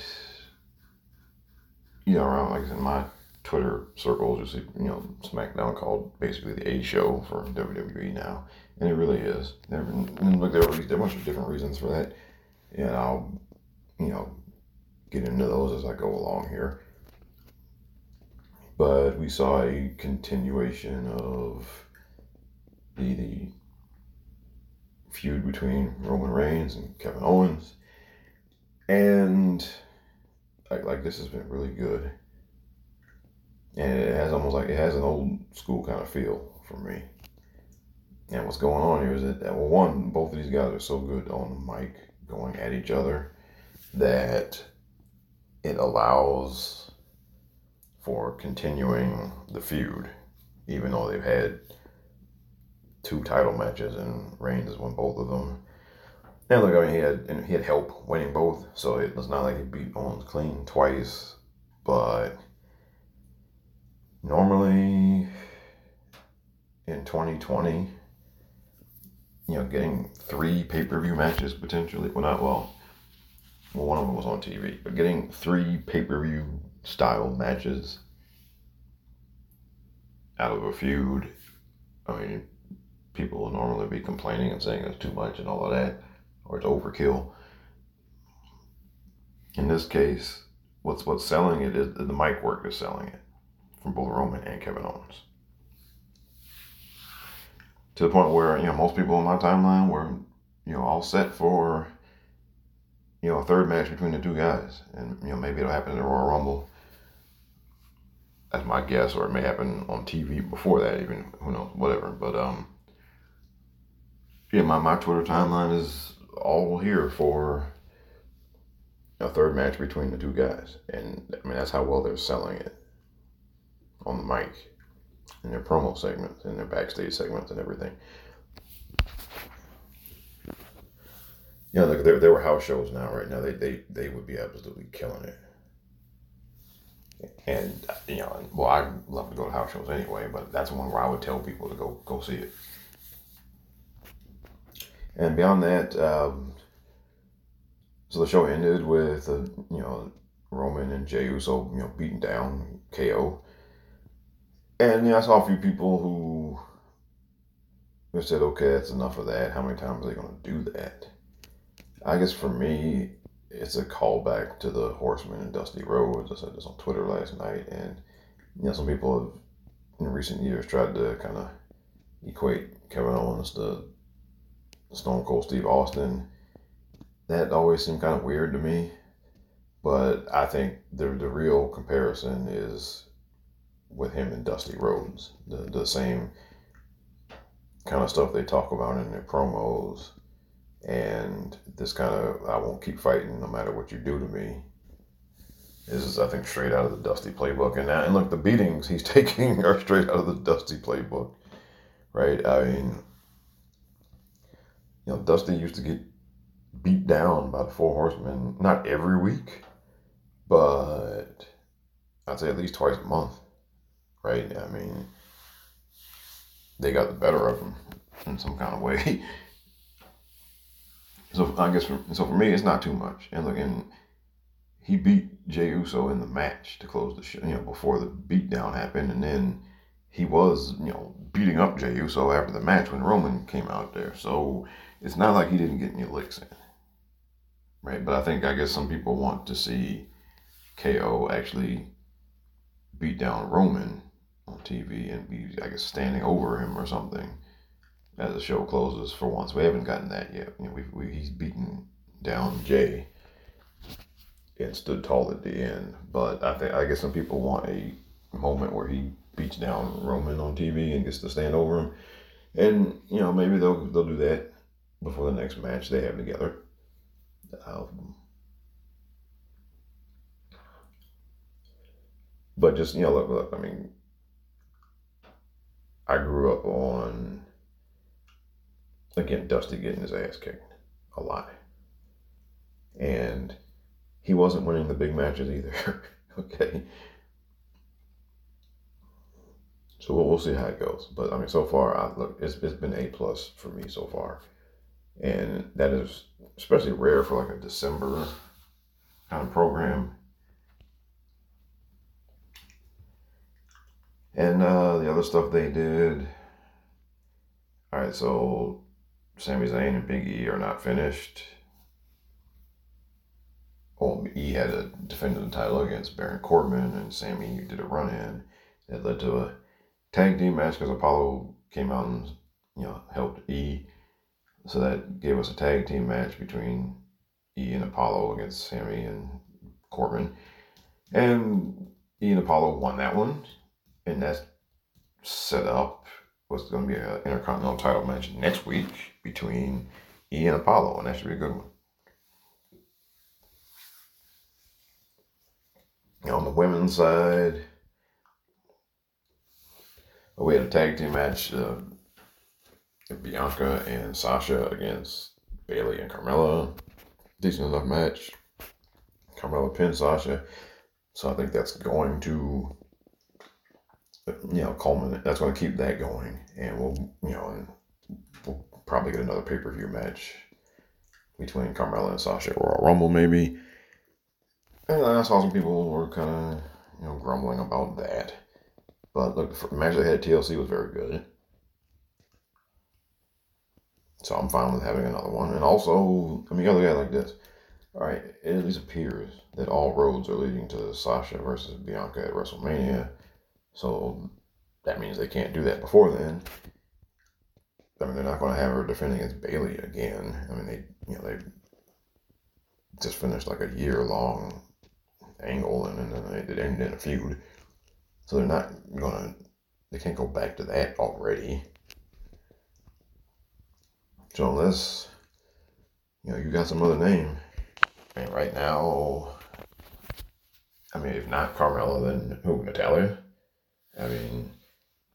you know, around like in my Twitter circles, you see, you know, SmackDown called basically the A show for WWE now, and it really is. There, look, there are a bunch of different reasons for that and I'll, you know, get into those as I go along here. But we saw a continuation of the, the feud between Roman Reigns and Kevin Owens. And like, like this has been really good. And it has almost like it has an old school kind of feel for me. And what's going on here is that, well, one, both of these guys are so good on the mic going at each other that it allows for continuing the feud, even though they've had two title matches and Reigns has won both of them. And look, I mean, he had he had help winning both, so it was not like he beat Owens clean twice. But normally in 2020, you know, getting three pay per view matches potentially. Well, not well. Well, one of them was on TV, but getting three pay per view style matches out of a feud. I mean, people will normally be complaining and saying it's too much and all of that, or it's overkill. In this case, what's what's selling it is the mic work is selling it from both Roman and Kevin Owens to the point where you know most people in my timeline were you know all set for you know a third match between the two guys, and you know maybe it'll happen in the Royal Rumble. That's my guess, or it may happen on TV before that, even who knows, whatever. But um, yeah, my my Twitter timeline is all here for a third match between the two guys, and I mean that's how well they're selling it on the mic in their promo segments and their backstage segments and everything. You know, there, there were house shows now, right now. They, they, they would be absolutely killing it. And, you know, well, I love to go to house shows anyway, but that's one where I would tell people to go, go see it. And beyond that, um, so the show ended with, uh, you know, Roman and Jey Uso, you know, beating down KO. And yeah, I saw a few people who who said, okay, that's enough of that. How many times are they going to do that? I guess for me, it's a callback to the Horsemen and Dusty Rhodes. I said this on Twitter last night. And, you know, some people have in recent years tried to kind of equate Kevin Owens to Stone Cold Steve Austin, that always seemed kind of weird to me. But I think the the real comparison is with him and Dusty Rhodes. The the same kind of stuff they talk about in their promos and this kind of I won't keep fighting no matter what you do to me. This is I think straight out of the Dusty playbook, and and look, the beatings he's taking are straight out of the Dusty playbook, right? I mean, you know, Dusty used to get beat down by the Four Horsemen, not every week, but I'd say at least twice a month, right? I mean, they got the better of him in some kind of way. So I guess for, so for me, it's not too much. And look, and he beat Jey Uso in the match to close the show, you know, before the beatdown happened, and then he was, you know, beating up Jey Uso after the match when Roman came out there. So it's not like he didn't get any licks in, right? But I think I guess some people want to see KO actually beat down Roman on TV and be, I guess, standing over him or something as the show closes for once. We haven't gotten that yet. You know, we, we, he's beaten down Jey and stood tall at the end. But I think I guess some people want a moment where he beats down Roman on TV and gets to stand over him. And you know maybe they'll they'll do that before the next match they have together. Um, but just you know look look I mean I grew up on again, Dusty getting his ass kicked a lot. And he wasn't winning the big matches either. okay. So we'll, we'll see how it goes. But I mean, so far, I, look, it's, it's been A plus for me so far. And that is especially rare for like a December kind of program. And uh, the other stuff they did. All right, so Sami Zayn and Big E are not finished. Well, E had to defend the title against Baron Corbin, and Sami did a run in that led to a tag team match because Apollo came out and you know helped E. So that gave us a tag team match between E and Apollo against Sami and Corbin, and E and Apollo won that one, and that's set up was going to be an intercontinental title match next week between E and Apollo, and that should be a good one. On the women's side, we had a tag team match. Uh, Bianca and Sasha against Bayley and Carmella. Decent enough match. Carmella pinned Sasha. So I think that's going to, you know, culminate. That's going to keep that going. And we'll, you know, and we'll probably get another pay per view match between Carmella and Sasha or a Rumble maybe. And I saw some people were kind of you know grumbling about that. But look, the match they had at TLC was very good. So I'm fine with having another one. And also, I mean, you gotta look at it like this. All right, it at least appears that all roads are leading to Sasha versus Bianca at WrestleMania. So that means they can't do that before then. I mean, they're not going to have her defending against Bayley again. I mean, they, you know, they just finished like a year long angle and then it ended in a feud. So they're not going to, they can't go back to that already. So unless, you know, you got some other name. I mean, right now, I mean, if not Carmella, then who? Natalya? I mean,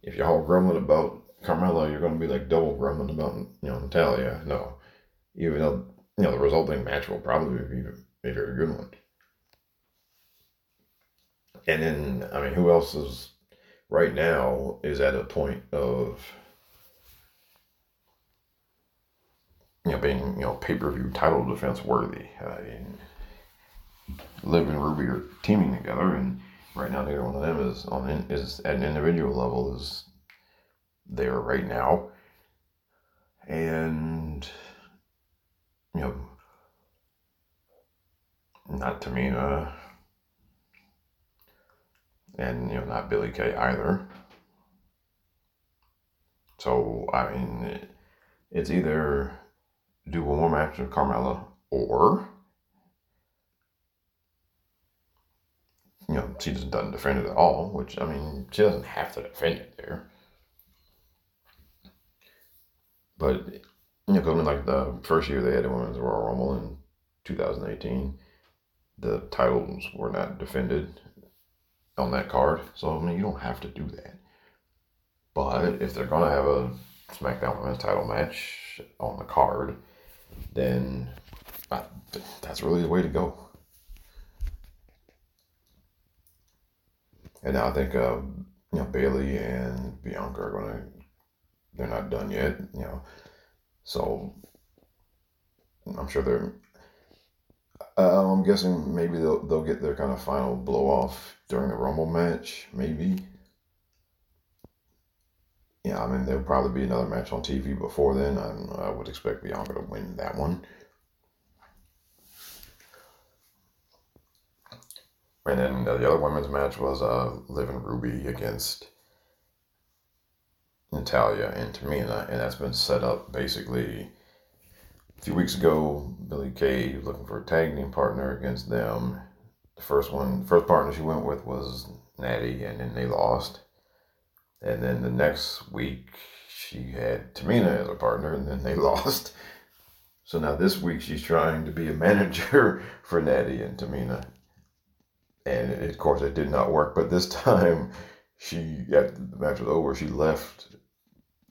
if you're all grumbling about Carmella, you're going to be like double grumbling about you know Natalya. No, even though you know the resulting match will probably be a very good one. And then I mean, who else is right now is at a point of you know being you know pay per view title defense worthy. I mean, Liv and Ruby are teaming together, and right now neither one of them is on is at an individual level is there right now. And, you know, not Tamina, and, you know, not Billie Kay either. So, I mean, it, it's either do one more match with Carmella, or you know, she just doesn't defend it at all, which I mean, she doesn't have to defend it there. But you know, because like the first year they had the Women's Royal Rumble in 2018, the titles were not defended on that card. So I mean, you don't have to do that. But if they're gonna have a SmackDown Women's Title match on the card, then uh, I, that's really the way to go. And now I think uh, you know Bayley and Bianca are gonna they're not done yet, you know. So I'm sure they're. Uh, I'm guessing maybe they'll they'll get their kind of final blow off during the Rumble match, maybe. Yeah, I mean there'll probably be another match on TV before then. I, I would expect Bianca to win that one. And then the other women's match was uh, Liv and Ruby against Natalya and Tamina, and that's been set up basically a few weeks ago. Billie Kay looking for a tag team partner against them. The first one, first partner she went with was Natty, and then they lost. And then the next week she had Tamina as a partner, and then they lost. So now this week she's trying to be a manager for Natty and Tamina and of course it did not work. But this time, she after the match was over, she left,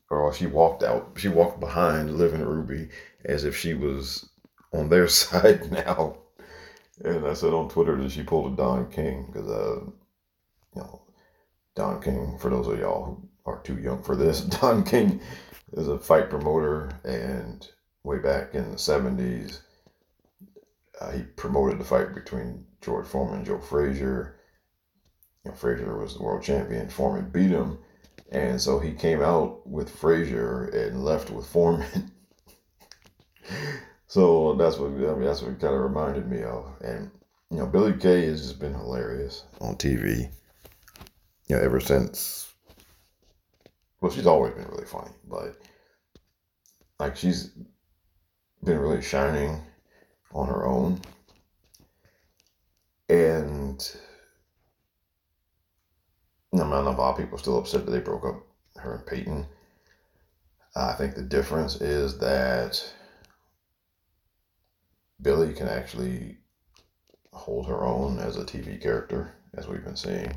or she walked out. She walked behind Liv and Ruby as if she was on their side now. And I said on Twitter that she pulled a Don King because, uh, you know, Don King. For those of y'all who are too young for this, Don King is a fight promoter, and way back in the seventies, uh, he promoted the fight between George Foreman, Joe Frazier. You know, Frazier was the world champion. Foreman beat him, and so he came out with Frazier and left with Foreman. so that's what I mean. That's what kind of reminded me of. And you know, Billie Kay has just been hilarious on TV. You know, ever since. Well, she's always been really funny, but like she's been really shining on her own and I know a lot of people are still upset that they broke up her and Peyton. Uh, I think the difference is that Billie can actually hold her own as a TV character, as we've been seeing.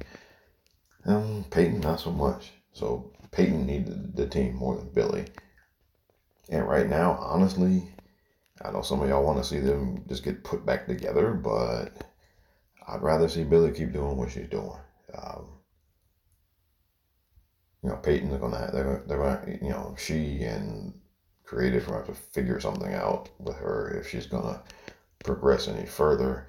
And Peyton, not so much. So Peyton needed the team more than Billie. And right now, honestly, I know some of y'all want to see them just get put back together, but I'd rather see Billie keep doing what she's doing. Um, you know, Peyton's gonna have, they're, they're gonna, you know, she and creative to have to figure something out with her if she's gonna progress any further.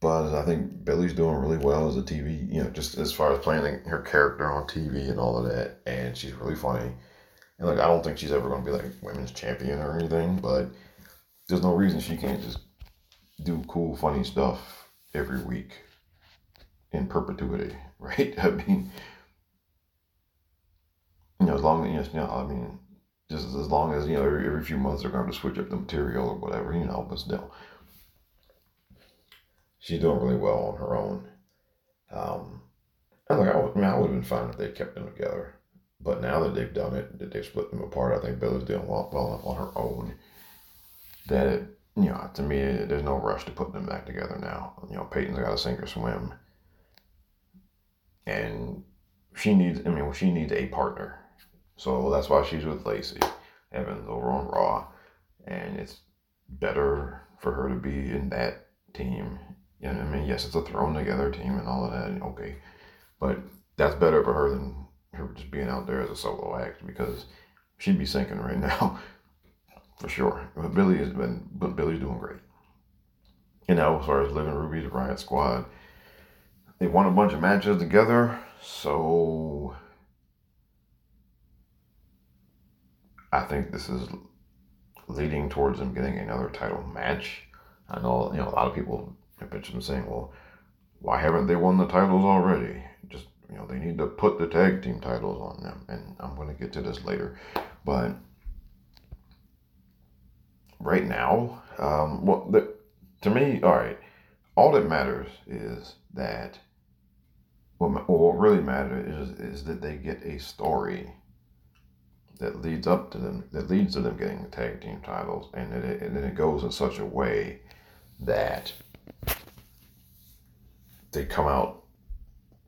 But I think Billie's doing really well as a TV, you know, just as far as playing her character on TV and all of that. And she's really funny. And like, I don't think she's ever to be like women's champion or anything, but there's no reason she can't just do cool, funny stuff every week in perpetuity, right? I mean, you know, as long as, you know, I mean, just as long as, you know, every, every few months they're going to switch up the material or whatever, you know, but still. She's doing really well on her own. Um, I I, would, I, mean, I would have been fine if they kept them together. But now that they've done it, that they've split them apart, I think Bella's doing well, well enough on her own that it you know, to me, there's no rush to put them back together now. You know, Peyton's got to sink or swim, and she needs. I mean, she needs a partner, so that's why she's with Lacey Evans over on Raw, and it's better for her to be in that team. You know, I mean, yes, it's a thrown together team and all of that. Okay, but that's better for her than her just being out there as a solo act because she'd be sinking right now for sure. But Billie has been, but Billie's doing great. You know, as far as Living and Ruby, the Riot Squad, they won a bunch of matches together, so I think this is leading towards them getting another title match. I know, you know, a lot of people have been saying, well, why haven't they won the titles already? Just, you know, they need to put the tag team titles on them. And I'm going to get to this later. But right now, um, well, the, to me, all right, all that matters is that what, ma- what really matters is, is that they get a story that leads up to them, that leads to them getting the tag team titles, and then it, and then it goes in such a way that they come out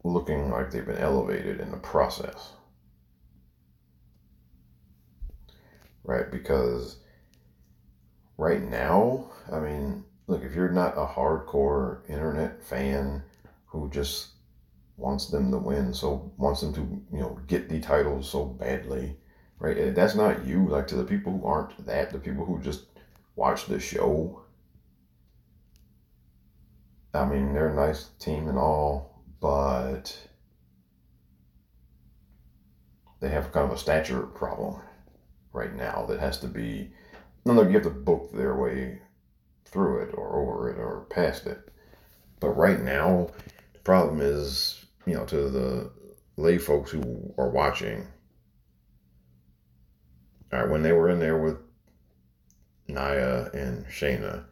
looking like they've been elevated in the process. Right? Because right now, I mean, look, if you're not a hardcore internet fan who just wants them to win, so wants them to, you know, get the titles so badly, right? That's not you. Like to the people who aren't that, the people who just watch the show. I mean, they're a nice team and all, but they have kind of a stature problem right now that has to be. No, no, you have to book their way through it or over it or past it. But right now, the problem is, you know, to the lay folks who are watching. All right, when they were in there with Nia and Shayna,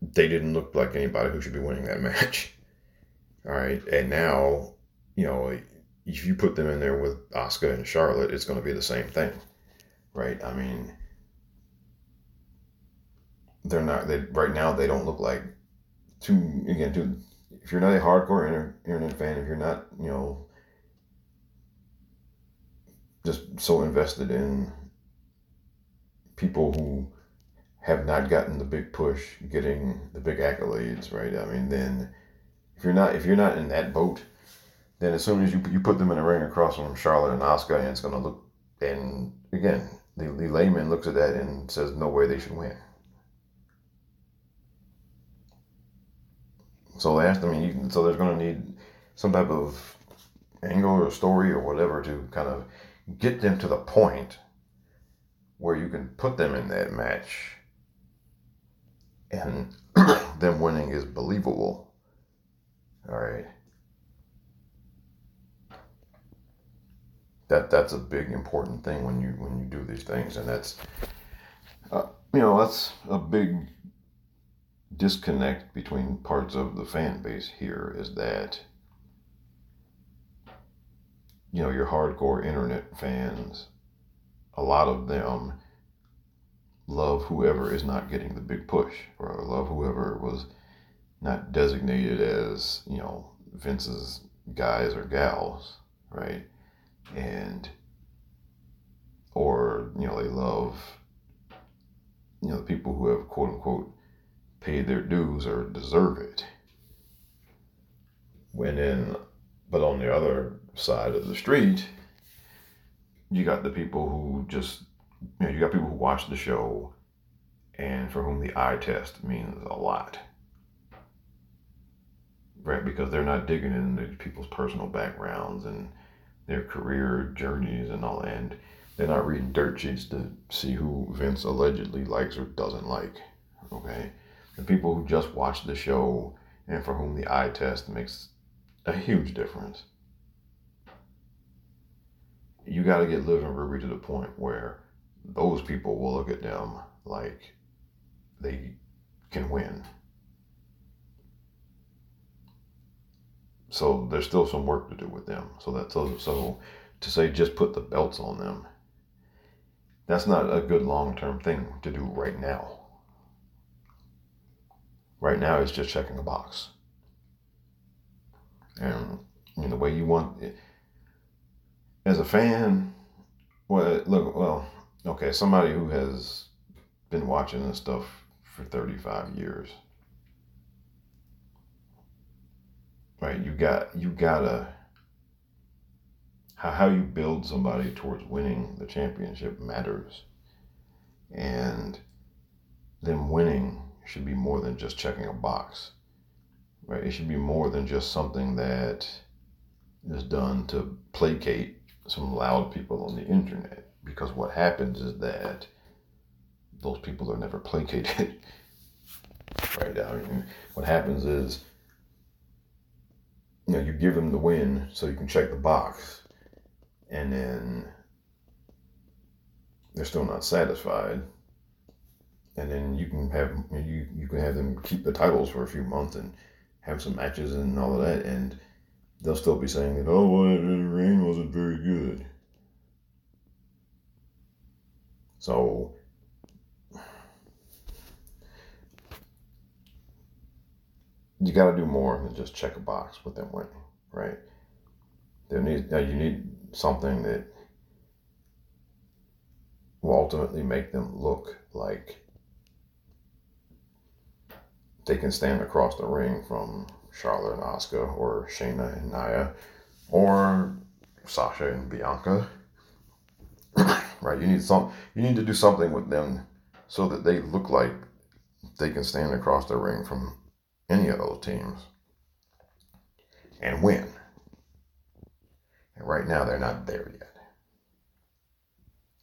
they didn't look like anybody who should be winning that match. All right, and now, you know, if you put them in there with Asuka and Charlotte, it's going to be the same thing, right? I mean, they're not. They right now they don't look like too again. Too, if you're not a hardcore inter, internet fan, if you're not, you know, just so invested in people who have not gotten the big push, getting the big accolades, right? I mean, then if you're not if you're not in that boat, then as soon as you you put them in a ring across from Charlotte and Asuka, and it's gonna look and again the, the layman looks at that and says no way they should win. So asked, I mean, you, so there's gonna need some type of angle or story or whatever to kind of get them to the point where you can put them in that match and them winning is believable. All right. That that's a big important thing when you when you do these things, and that's uh, you know that's a big disconnect between parts of the fan base here is that you know your hardcore internet fans, a lot of them love whoever is not getting the big push, or love whoever was not designated as, you know, Vince's guys or gals, right? And, or, you know, they love, you know, the people who have quote unquote paid their dues or deserve it. When in, but on the other side of the street, you got the people who just you know, you got people who watch the show and for whom the eye test means a lot. Right? Because they're not digging into people's personal backgrounds and their career journeys and all and they're not reading dirt sheets to see who Vince allegedly likes or doesn't like. Okay? The people who just watch the show and for whom the eye test makes a huge difference. You got to get Liv and Ruby to the point where those people will look at them like they can win. So there's still some work to do with them. So that's so, so to say just put the belts on them. That's not a good long term thing to do right now. Right now, it's just checking a box. And in the way you want it. As a fan, well, look, well, okay, somebody who has been watching this stuff for 35 years. Right, you got you gotta how, how you build somebody towards winning the championship matters. And them winning should be more than just checking a box. Right? It should be more than just something that is done to placate some loud people on the internet because what happens is that those people are never placated. right? I mean, what happens is, you know, you give them the win so you can check the box, and then they're still not satisfied. And then you can have you you can have them keep the titles for a few months and have some matches and all of that, and they'll still be saying that oh, well, the reign wasn't very good. So you got to do more than just check a box with them winning, right? There needs now you need something that will ultimately make them look like they can stand across the ring from Charlotte and Asuka or Shayna and Nia or Sasha and Bianca. right, you need some you need to do something with them so that they look like they can stand across the ring from any of those teams and win. And right now they're not there yet.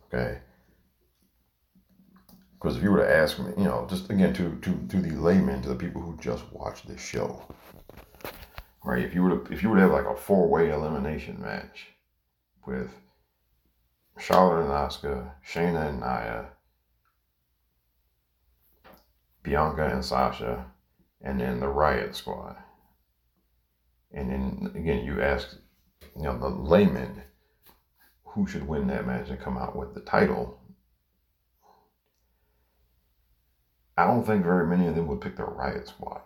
Okay. Because if you were to ask me, you know, just again to to to the layman, to the people who just watch this show, right? If you were to if you were to have like a four way elimination match with Charlotte and Asuka, Shayna and Nia, Bianca and Sasha, and then the Riot Squad, and then again you ask, you know, the layman who should win that match and come out with the title I don't think very many of them would pick the Riot Squad.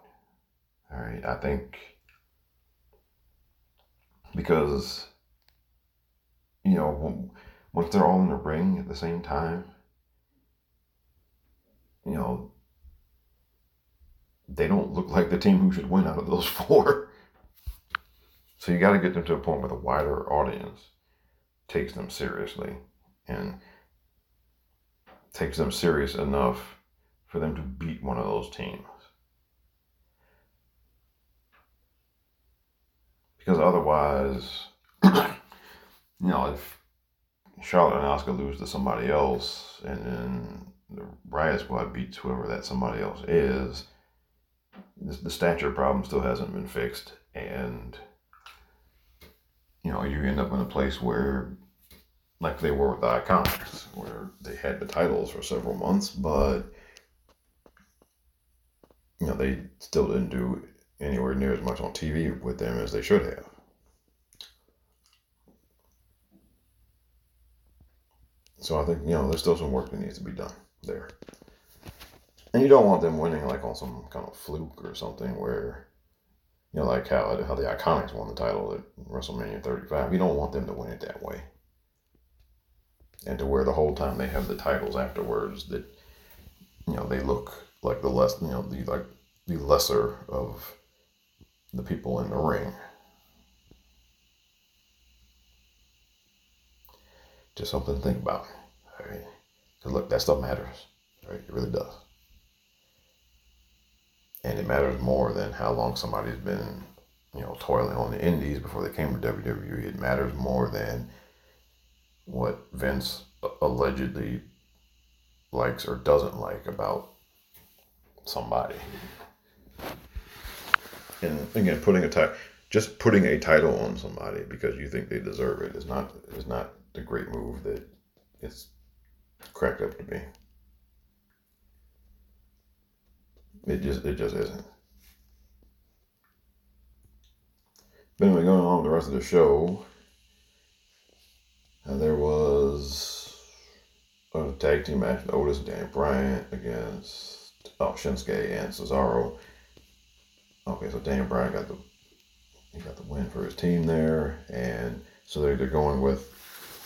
All right, I think because you know once they're all in the ring at the same time, you know they don't look like the team who should win out of those four. So you got to get them to a point where the wider audience takes them seriously and takes them serious enough for them to beat one of those teams. Because otherwise, you know, if Charlotte and Asuka lose to somebody else and then the Riot Squad beats whoever that somebody else is, the stature problem still hasn't been fixed. And, you know, you end up in a place where, like they were with the Iconics, where they had the titles for several months, but you know, they still didn't do anywhere near as much on TV with them as they should have. So I think, you know, there's still some work that needs to be done there. And you don't want them winning like on some kind of fluke or something where, you know, like how, how the Iconics won the title at WrestleMania 35. You don't want them to win it that way. And to where the whole time they have the titles afterwards that, you know, they look like the less you know the like the lesser of the people in the ring. Just something to think about. All right. Cause look, that stuff matters. Right? It really does. And it matters more than how long somebody's been, you know, toiling on the indies before they came to WWE. It matters more than what Vince allegedly likes or doesn't like about somebody. And again, putting a title, just putting a title on somebody because you think they deserve it is not is not the great move that it's cracked up to be. It just it just isn't. But anyway, going on with the rest of the show, uh, there was a tag team match: Otis and Daniel Bryan against oh Shinsuke and Cesaro. Okay, so Daniel Bryan got the he got the win for his team there, and so they're, they're going with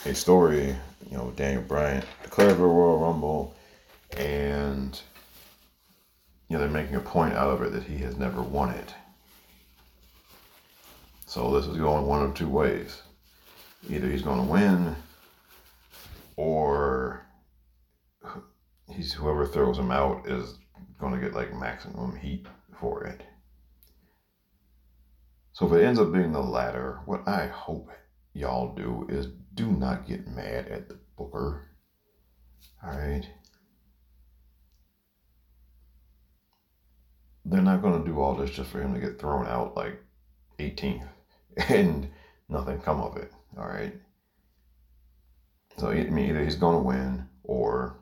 a story. You know, Daniel Bryan declared the Royal Rumble, and you know they're making a point out of it that he has never won it. So this is going one of two ways. Either he's going to win, or he's whoever throws him out is going to get like maximum heat for it. So if it ends up being the latter, what I hope y'all do is do not get mad at the booker. All right. They're not going to do all this just for him to get thrown out like 18th and nothing come of it. All right. So I mean, either he's going to win or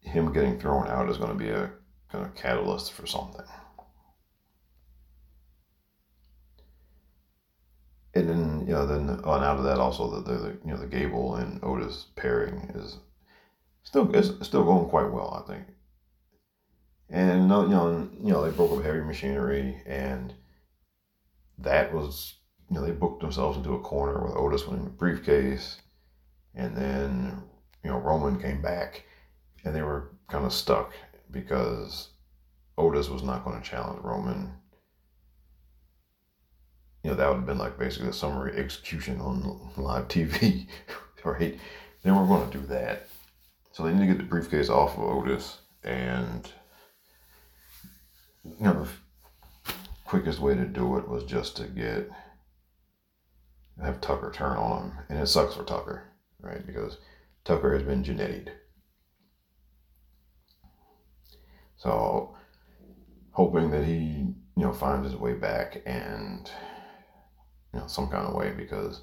him getting thrown out is going to be a kind of catalyst for something. And then you know, then on out of that, also the, the you know the Gable and Otis pairing is still is still going quite well, I think. And you know, you know, they broke up heavy machinery, and that was you know they booked themselves into a corner with Otis winning the briefcase, and then you know Roman came back, and they were kind of stuck because Otis was not going to challenge Roman. You know that would have been like basically a summary execution on live TV, right? They weren't going to do that, so they need to get the briefcase off of Otis and you know, the quickest way to do it was just to get have Tucker turn on him, and it sucks for Tucker, right? Because Tucker has been genetied. So, hoping that he, you know, finds his way back and, you know, some kind of way because,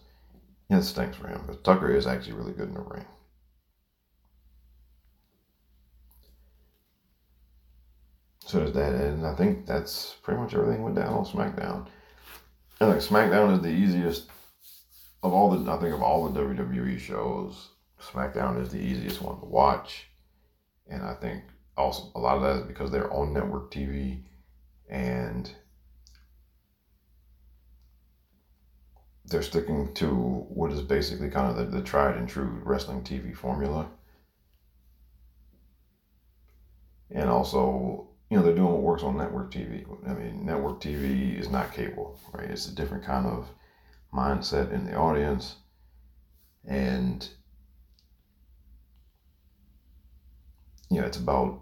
you know, it stinks for him. Because Tucker is actually really good in the ring. So there's that, and I think that's pretty much everything went down on SmackDown. And like SmackDown is the easiest of all the I think of all the WWE shows. SmackDown is the easiest one to watch, and I think also a lot of that is because they're on network TV, and they're sticking to what is basically kind of the, the tried and true wrestling TV formula. And also you know, they're doing what works on network TV. I mean, network TV is not cable, right? It's a different kind of mindset in the audience. And, you know, it's about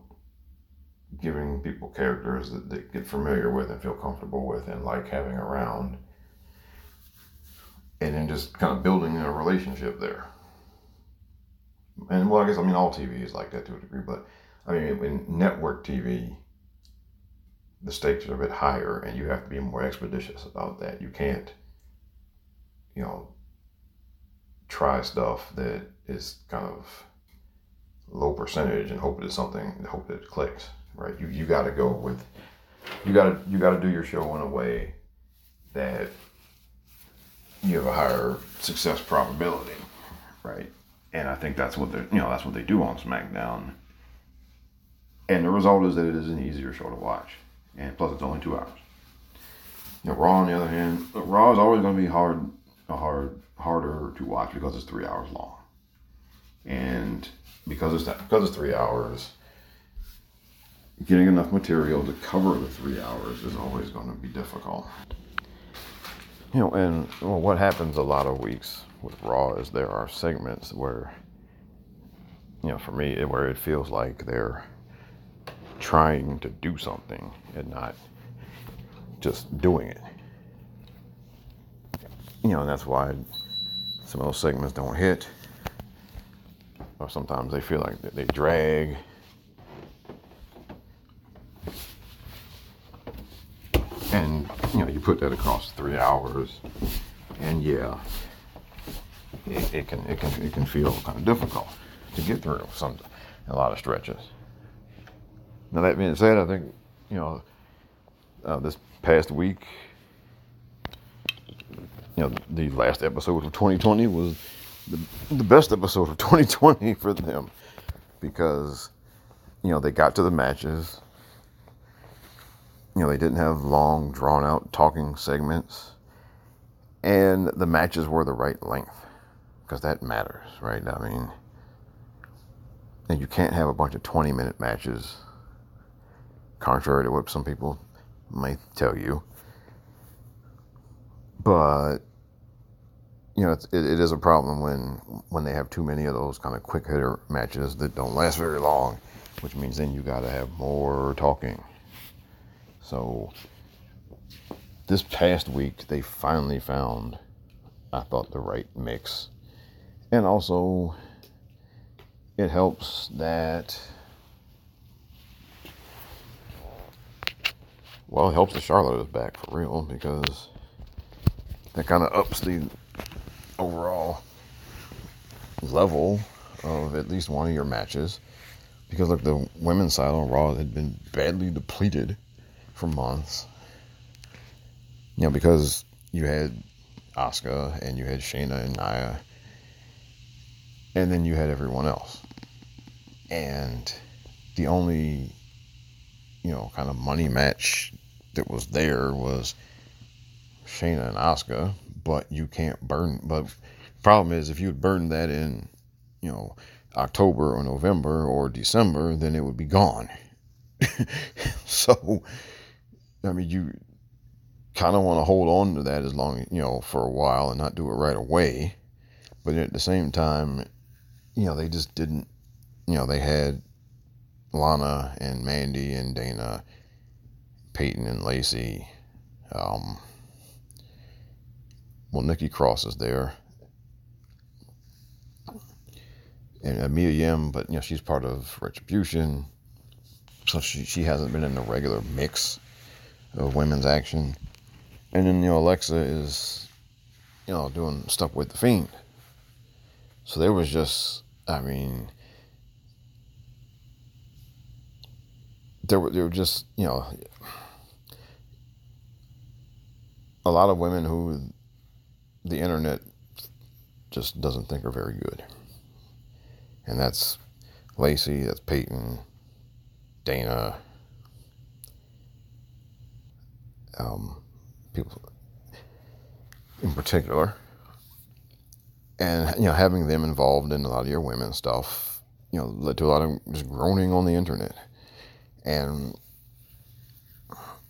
giving people characters that they get familiar with and feel comfortable with and like having around. And then just kind of building a relationship there. And well, I guess, I mean, all TV is like that to a degree, but I mean, in network TV, the stakes are a bit higher and you have to be more expeditious about that. You can't, you know, try stuff that is kind of low percentage and hope it's something, hope that it clicks, right? You, you got to go with, you got to, you got to do your show in a way that you have a higher success probability, right? And I think that's what they, you know, that's what they do on SmackDown. And the result is that it is an easier show to watch and plus it's only two hours. Raw on the other hand, Raw is always going to be hard, hard, harder to watch because it's three hours long, and because it's that, because it's three hours, getting enough material to cover the three hours is always going to be difficult. You know, and well, what happens a lot of weeks with Raw is there are segments where, you know, for me, where it feels like they're trying to do something and not just doing it. You know, and that's why some of those segments don't hit. Or sometimes they feel like they drag. And, you know, you put that across three hours, and yeah, it, it can it can it can feel kind of difficult to get through some a lot of stretches. Now that being said, I think you know uh, this past week, you know, the last episode of 2020 was the, the best episode of 2020 for them because you know they got to the matches. You know, they didn't have long, drawn out talking segments. And the matches were the right length because that matters, right? I mean, and you can't have a bunch of 20 minute matches contrary to what some people may tell you. But you know, it, it is a problem when when they have too many of those kind of quick hitter matches that don't last very long, which means then you got to have more talking. So this past week they finally found, I thought, the right mix, and also it helps that Well, it helps that Charlotte is back for real because that kind of ups the overall level of at least one of your matches. Because look, the women's side on Raw had been badly depleted for months. You know, because you had Asuka and you had Shayna and Nia, and then you had everyone else. And the only, you know, kind of money match that was there was Shayna and Asuka, but you can't burn. But problem is, if you would burn that in, you know, October or November or December, then it would be gone. so, I mean, you kind of want to hold on to that as long, you know, for a while and not do it right away. But at the same time, you know, they just didn't, you know, they had Lana and Mandy and Dana, Peyton and Lacey. Um, well, Nikki Cross is there. And Amelia Yim, but you know she's part of Retribution, so she she hasn't been in the regular mix of women's action. And then you know Alexa is, you know, doing stuff with the Fiend. So there was just, I mean, there were there were just you know a lot of women who the internet just doesn't think are very good. And that's Lacey, that's Peyton, Dana, um, people in particular. And, you know, having them involved in a lot of your women stuff, you know, led to a lot of just groaning on the internet. And,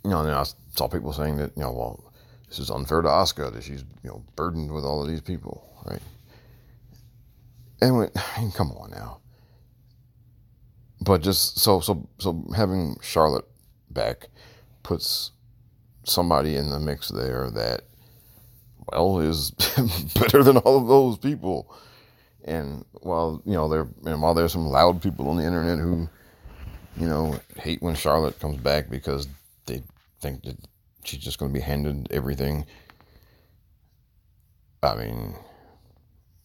you know, and I saw people saying that, you know, well, this is unfair to Asuka that she's, you know, burdened with all of these people, right? And I mean, come on now. But just so so so having Charlotte back puts somebody in the mix there that well is better than all of those people. And while you know there and while there's some loud people on the internet who you know hate when Charlotte comes back because they think that she's just going to be handed everything. I mean,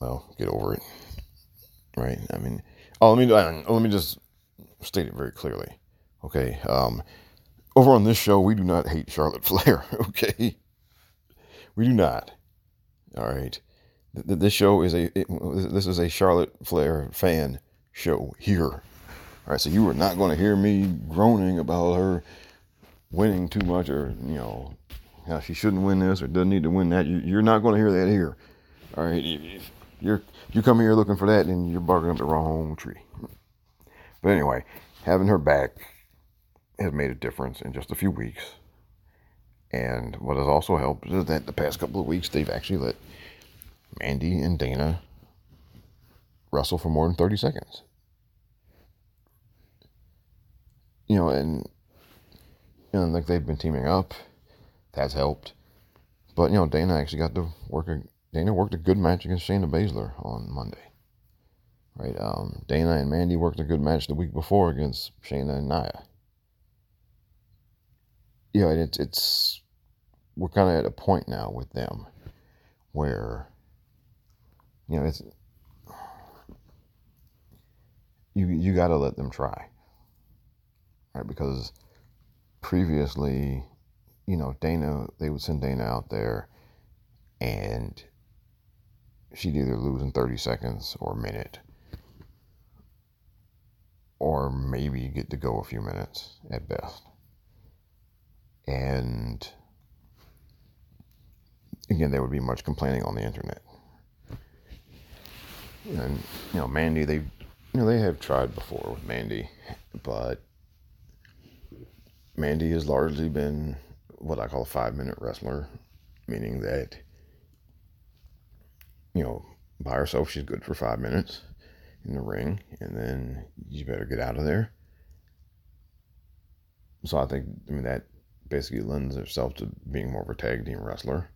well, get over it right? I mean, oh, let me oh, let me just state it very clearly. Okay, um, over on this show, we do not hate Charlotte Flair. Okay, we do not. All right, this show is a this is a Charlotte Flair fan show here. All right, so you are not going to hear me groaning about her winning too much, or you know, how she shouldn't win this or doesn't need to win that. You, are not going to hear that here. All right, you're you come here looking for that, and you're barking up the wrong tree. But anyway, having her back has made a difference in just a few weeks. And what has also helped is that the past couple of weeks they've actually let Mandy and Dana wrestle for more than 30 seconds. You know, and you know, like they've been teaming up. That's helped. But you know, Dana actually got to work a Dana worked a good match against Shayna Baszler on Monday. Right? Um, Dana and Mandy worked a good match the week before against Shayna and Nia. Yeah, it's it's we're kind of at a point now with them where you know it's you you got to let them try, right? Because previously, you know, Dana they would send Dana out there and she'd either lose in 30 seconds or a minute or maybe get to go a few minutes at best. And again, there would be much complaining on the internet. And you know, Mandy, they, you know, they have tried before with Mandy, but Mandy has largely been what I call a five-minute wrestler, meaning that you know, by herself, she's good for five minutes in the ring, and then you better get out of there. So I think, I mean, that basically lends itself to being more of a tag team wrestler.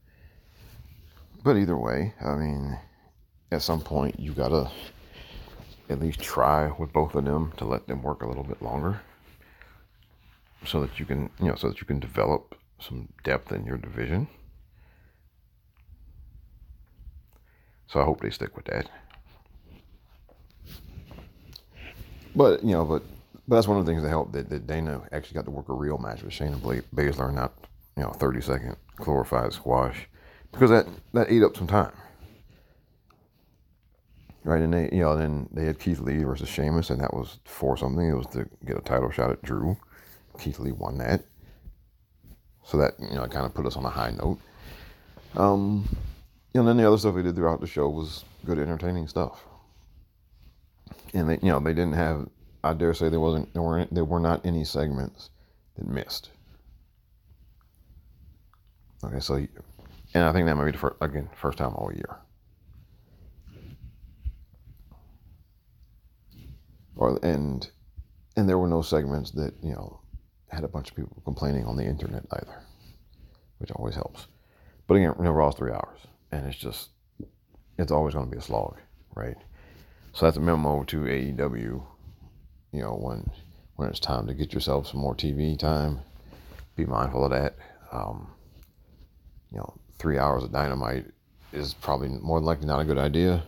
But either way, I mean, at some point, you gotta at least try with both of them to let them work a little bit longer so that you can, you know, so that you can develop some depth in your division. So I hope they stick with that. But, you know, but but that's one of the things that helped that, that Dana actually got to work a real match with Shayna Baszler, not you know 30 second glorified squash, because that that ate up some time. Right, and they you know then they had Keith Lee versus Sheamus, and that was for something. It was to get a title shot at Drew. Keith Lee won that, so that you know kind of put us on a high note. Um, and then the other stuff we did throughout the show was good, entertaining stuff. And they, you know, they didn't have. I dare say there wasn't. There weren't. There were not any segments that missed. Okay, so, and I think that might be the first, again first time all year. Or and and there were no segments that you know had a bunch of people complaining on the internet either, which always helps. But again, you know, Raw's three hours, and it's just it's always going to be a slog, right? So that's a memo to AEW. You know, when when it's time to get yourself some more TV time, be mindful of that. Um, you know, three hours of dynamite is probably more than likely not a good idea.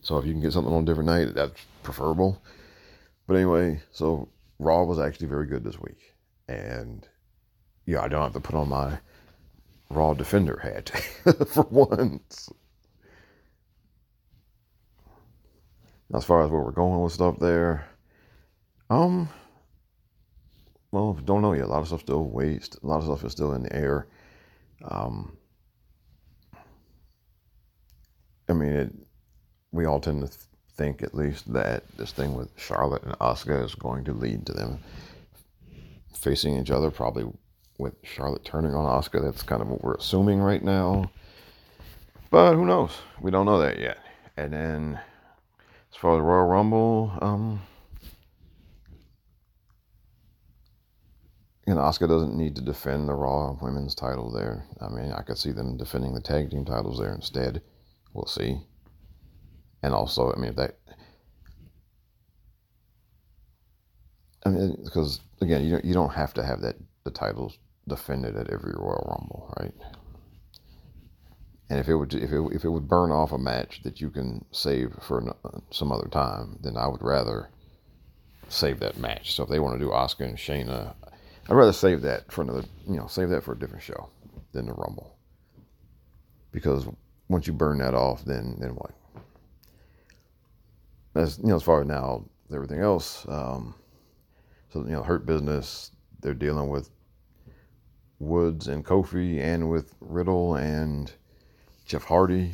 So if you can get something on a different night, that's preferable. But anyway, so Raw was actually very good this week, and yeah, I don't have to put on my Raw Defender hat for once. As far as where we're going with stuff there, um, well, don't know yet. A lot of stuff still waste. A lot of stuff is still in the air. Um, I mean, it, we all tend to think, at least, that this thing with Charlotte and Asuka is going to lead to them facing each other, probably with Charlotte turning on Asuka. That's kind of what we're assuming right now. But who knows? We don't know that yet. And then, as far as Royal Rumble, um, you know, Asuka doesn't need to defend the Raw Women's title there. I mean, I could see them defending the tag team titles there instead. We'll see. And also, I mean, if that, I mean, because again, you don't, you don't have to have that the titles defended at every Royal Rumble, right? And if it would if it if it would burn off a match that you can save for some other time, then I would rather save that match. So if they want to do Asuka and Shayna, I'd rather save that for another, you know, save that for a different show than the Rumble. Because once you burn that off, then then what? As you know, as far as now everything else, um, so you know, Hurt Business, they're dealing with Woods and Kofi, and with Riddle and Jeff Hardy.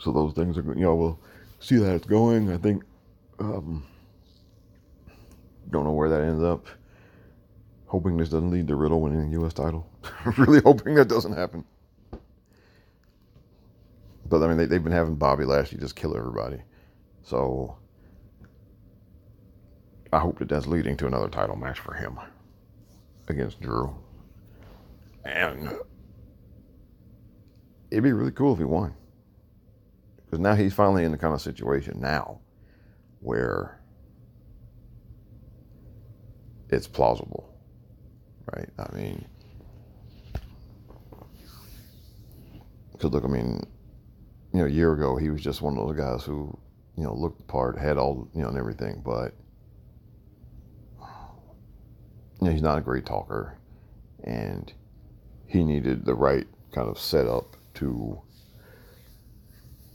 So those things are, you know, we'll see that it's going. I think, um, don't know where that ends up. Hoping this doesn't lead to Riddle winning the U.S. title. really hoping that doesn't happen. But I mean, they, they've been having Bobby Lashley just kill everybody. So I hope that that's leading to another title match for him against Drew. And it'd be really cool if he won. Because now he's finally in the kind of situation now where it's plausible. Right? I mean, because look, I mean, you know, a year ago he was just one of those guys who, you know, looked the part, had all, you know, and everything, but you know, he's not a great talker, and he needed the right kind of setup to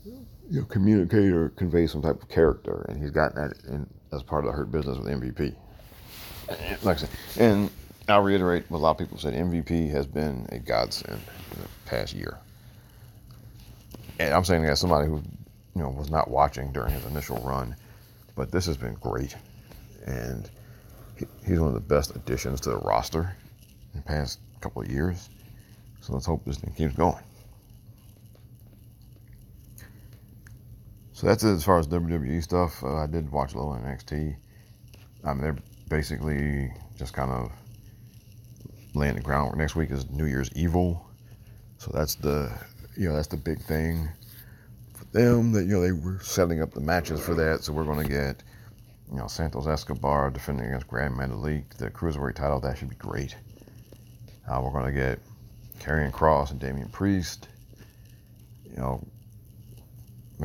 you know communicate or convey some type of character, and he's gotten that in, as part of the Hurt Business with MVP. Like I said, and I'll reiterate what a lot of people said: MVP has been a godsend in the past year, and I'm saying that as somebody who you know was not watching during his initial run, but this has been great, and he's one of the best additions to the roster in the past couple of years. So let's hope this thing keeps going. So that's it as far as WWE stuff. Uh, I did watch a little NXT. I mean, they're basically just kind of laying the groundwork. Next week is New Year's Evil, so that's the you know that's the big thing for them. That you know they were setting up the matches for that. So we're going to get you know, Santos Escobar defending against Grand Metalik, the cruiserweight title. That should be great. Uh, we're going to get Karrion Kross and Damian Priest. You know,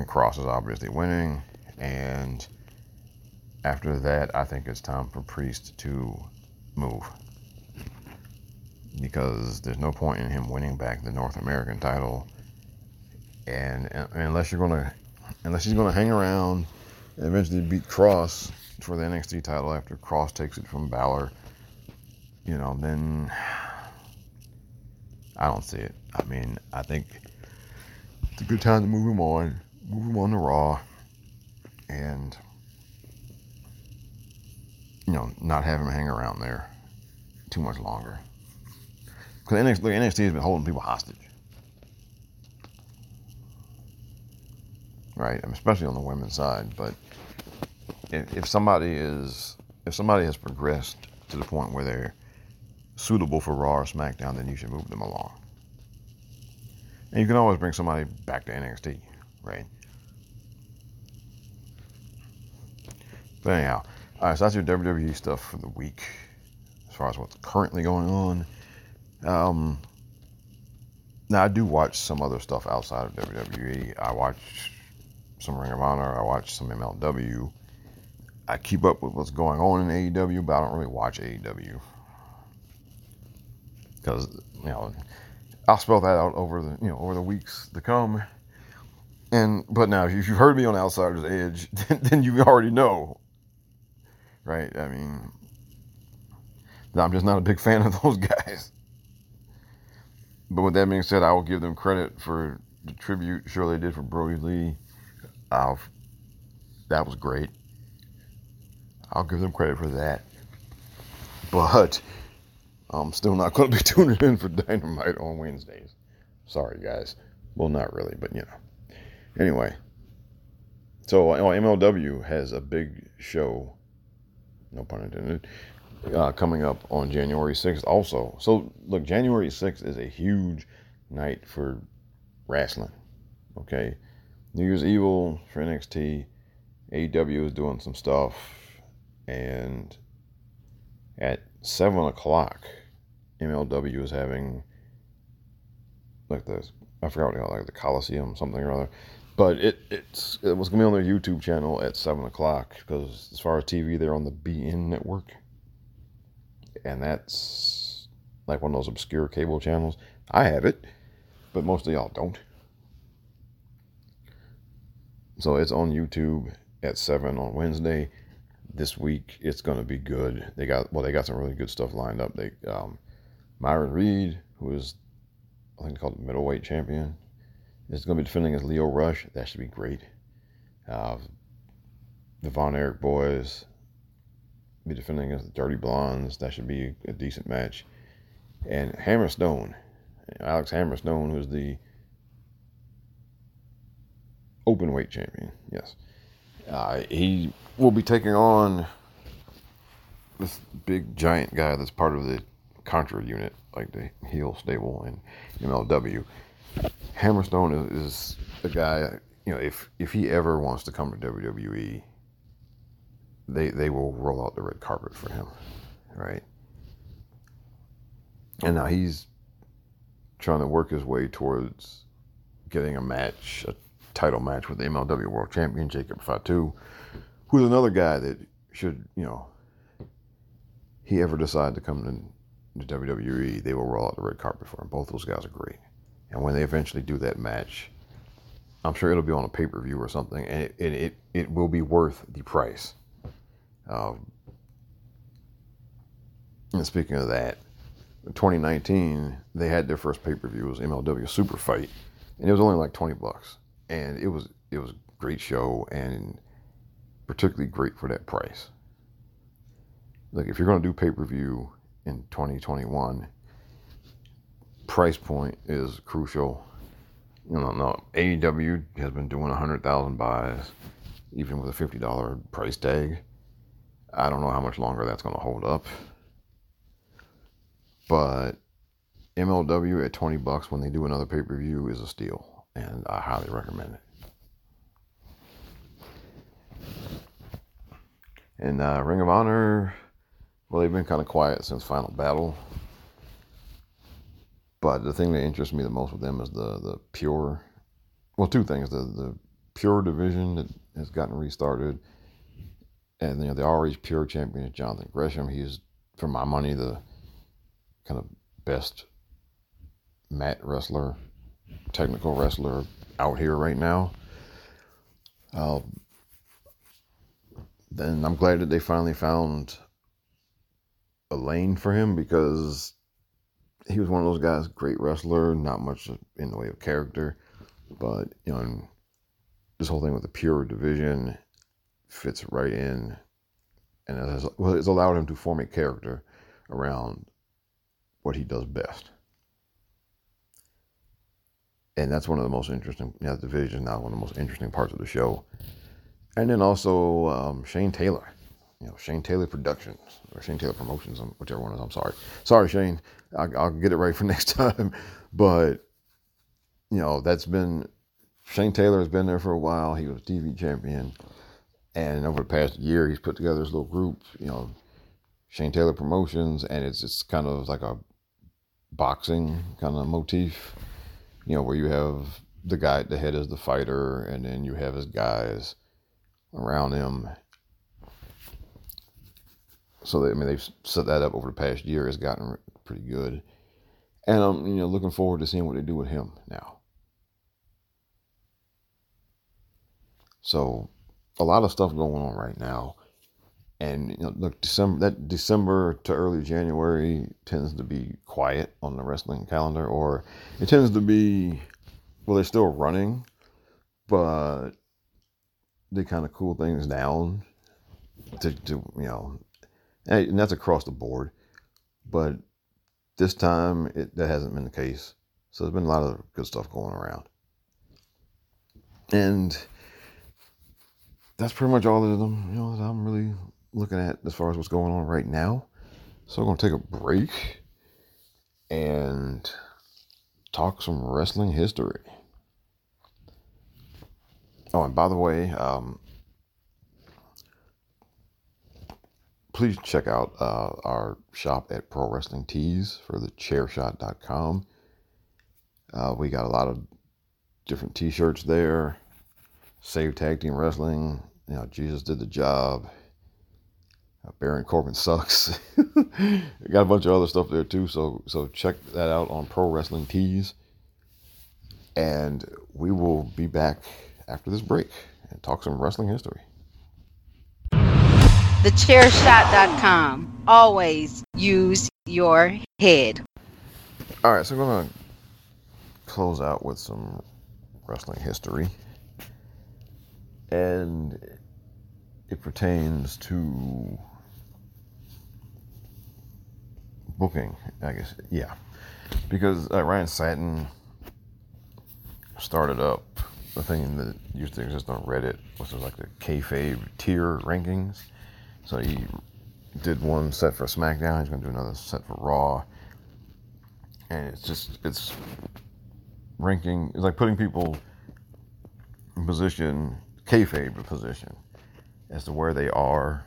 Kross is obviously winning, and after that, I think it's time for Priest to move because there's no point in him winning back the North American title, and, and unless you're gonna, unless he's gonna hang around and eventually beat Kross for the NXT title after Kross takes it from Balor, you know, then I don't see it. I mean, I think it's a good time to move him on, move him on to Raw, and you know, not have him hang around there too much longer. Because NXT, NXT has been holding people hostage. Right, especially on the women's side. But if, if somebody is, if somebody has progressed to the point where they're suitable for Raw or SmackDown, then you should move them along. And you can always bring somebody back to NXT, right? But anyhow, all right, so that's your WWE stuff for the week, as far as what's currently going on. Um, now I do watch some other stuff outside of WWE. I watch some Ring of Honor. I watch some MLW. I keep up with what's going on in AEW, but I don't really watch AEW because you know I'll spell that out over the you know over the weeks to come. And but now if you've heard me on Outsider's Edge, then, then you already know, right? I mean, I'm just not a big fan of those guys. But with that being said, I will give them credit for the tribute show they did for Brodie Lee. Uh, that was great. I'll give them credit for that. But I'm still not going to be tuning in for Dynamite on Wednesdays. Sorry, guys. Well, not really, but you know. Anyway, so MLW has a big show, no pun intended, uh, coming up on January 6th also. So, look, January 6th is a huge night for wrestling. Okay. New Year's Evil for NXT. AEW is doing some stuff. And at 7 o'clock, MLW is having like the I forgot what they call it, like the Coliseum something or other. But it it's it was gonna be on their YouTube channel at seven o'clock because as far as TV, they're on the beIN network, and that's like one of those obscure cable channels. I have it, but most of y'all don't. So it's on YouTube at seven on Wednesday. This week it's gonna be good. They got well, they got some really good stuff lined up. They um, Myron Reed, who is I think called the middleweight champion, is going to be defending as Lio Rush. That should be great. Uh, the Von Erich boys be defending against the Dirty Blondes. That should be a decent match. And Hammerstone, Alex Hammerstone, who's the open weight champion. Yes, uh, he will be taking on this big giant guy that's part of the Contra unit, like the heel stable in MLW. Hammerstone is, is the guy, you know, if if he ever wants to come to WWE, they they will roll out the red carpet for him, right? And now he's trying to work his way towards getting a match, a title match with the MLW World Champion Jacob Fatu, who's another guy that should, you know, he ever decide to come to the WWE, they will roll out the red carpet for him. Both those guys are great. And when they eventually do that match, I'm sure it'll be on a pay per view or something, and it, it, it, will be worth the price. Um, and speaking of that, in 2019, they had their first pay per view, was MLW Super Fight, and it was only like 20 bucks. And it was it was a great show and particularly great for that price. Like if you're going to do pay per view in 2021. Price point is crucial. You know, no, AEW has been doing 100,000 buys, even with a $50 price tag. I don't know how much longer that's going to hold up. But MLW at 20 bucks when they do another pay per view is a steal, and I highly recommend it. And uh, Ring of Honor well, they've been kind of quiet since Final Battle. But the thing that interests me the most with them is the the pure, well, two things: the the pure division that has gotten restarted, and you know the already pure champion is Jonathan Gresham. He's, for my money, the kind of best mat wrestler, technical wrestler out here right now. Uh, then I'm glad that they finally found a lane for him because he was one of those guys, great wrestler, not much in the way of character, but you know, this whole thing with the pure division fits right in, and it has, well, it's allowed him to form a character around what he does best. And that's one of the most interesting, yeah, the division now one of the most interesting parts of the show. And then also um, Shane Taylor, you know, Shane Taylor Productions or Shane Taylor Promotions, whichever one is. I'm sorry, sorry Shane, I'll, I'll get it right for next time. But you know, that's been Shane Taylor has been there for a while. He was TV champion, and over the past year, he's put together this little group. You know, Shane Taylor Promotions, and it's just kind of like a boxing kind of motif. You know, where you have the guy at the head as the fighter, and then you have his guys around him. So they, I mean, they've set that up over the past year. It's gotten pretty good, and I'm you know looking forward to seeing what they do with him now. So, a lot of stuff going on right now, and you know, look, December that December to early January tends to be quiet on the wrestling calendar, or it tends to be well, they're still running, but they kind of cool things down to, to you know, and that's across the board. But this time, it, that hasn't been the case. So there's been a lot of good stuff going around, and that's pretty much all of them. You know, that I'm really looking at as far as what's going on right now. So I'm gonna take a break and talk some wrestling history. Oh, and by the way, um, please check out uh, our shop at Pro Wrestling Tees for the chairshot.com. Uh, we got a lot of different t shirts there. Save Tag Team Wrestling. You know, Jesus did the job. Uh, Baron Corbin sucks. got a bunch of other stuff there too. So so check that out on Pro Wrestling Tees. And we will be back after this break and talk some wrestling history. TheChairShot.com. Always use your head. All right, so I'm going to close out with some wrestling history. And it pertains to booking, I guess. Yeah. Because uh, Ryan Satin started up the thing that used to exist on Reddit, which was like the kayfabe tier rankings. So he did one set for SmackDown. He's going to do another set for Raw, and it's just it's ranking. It's like putting people in position, kayfabe position, as to where they are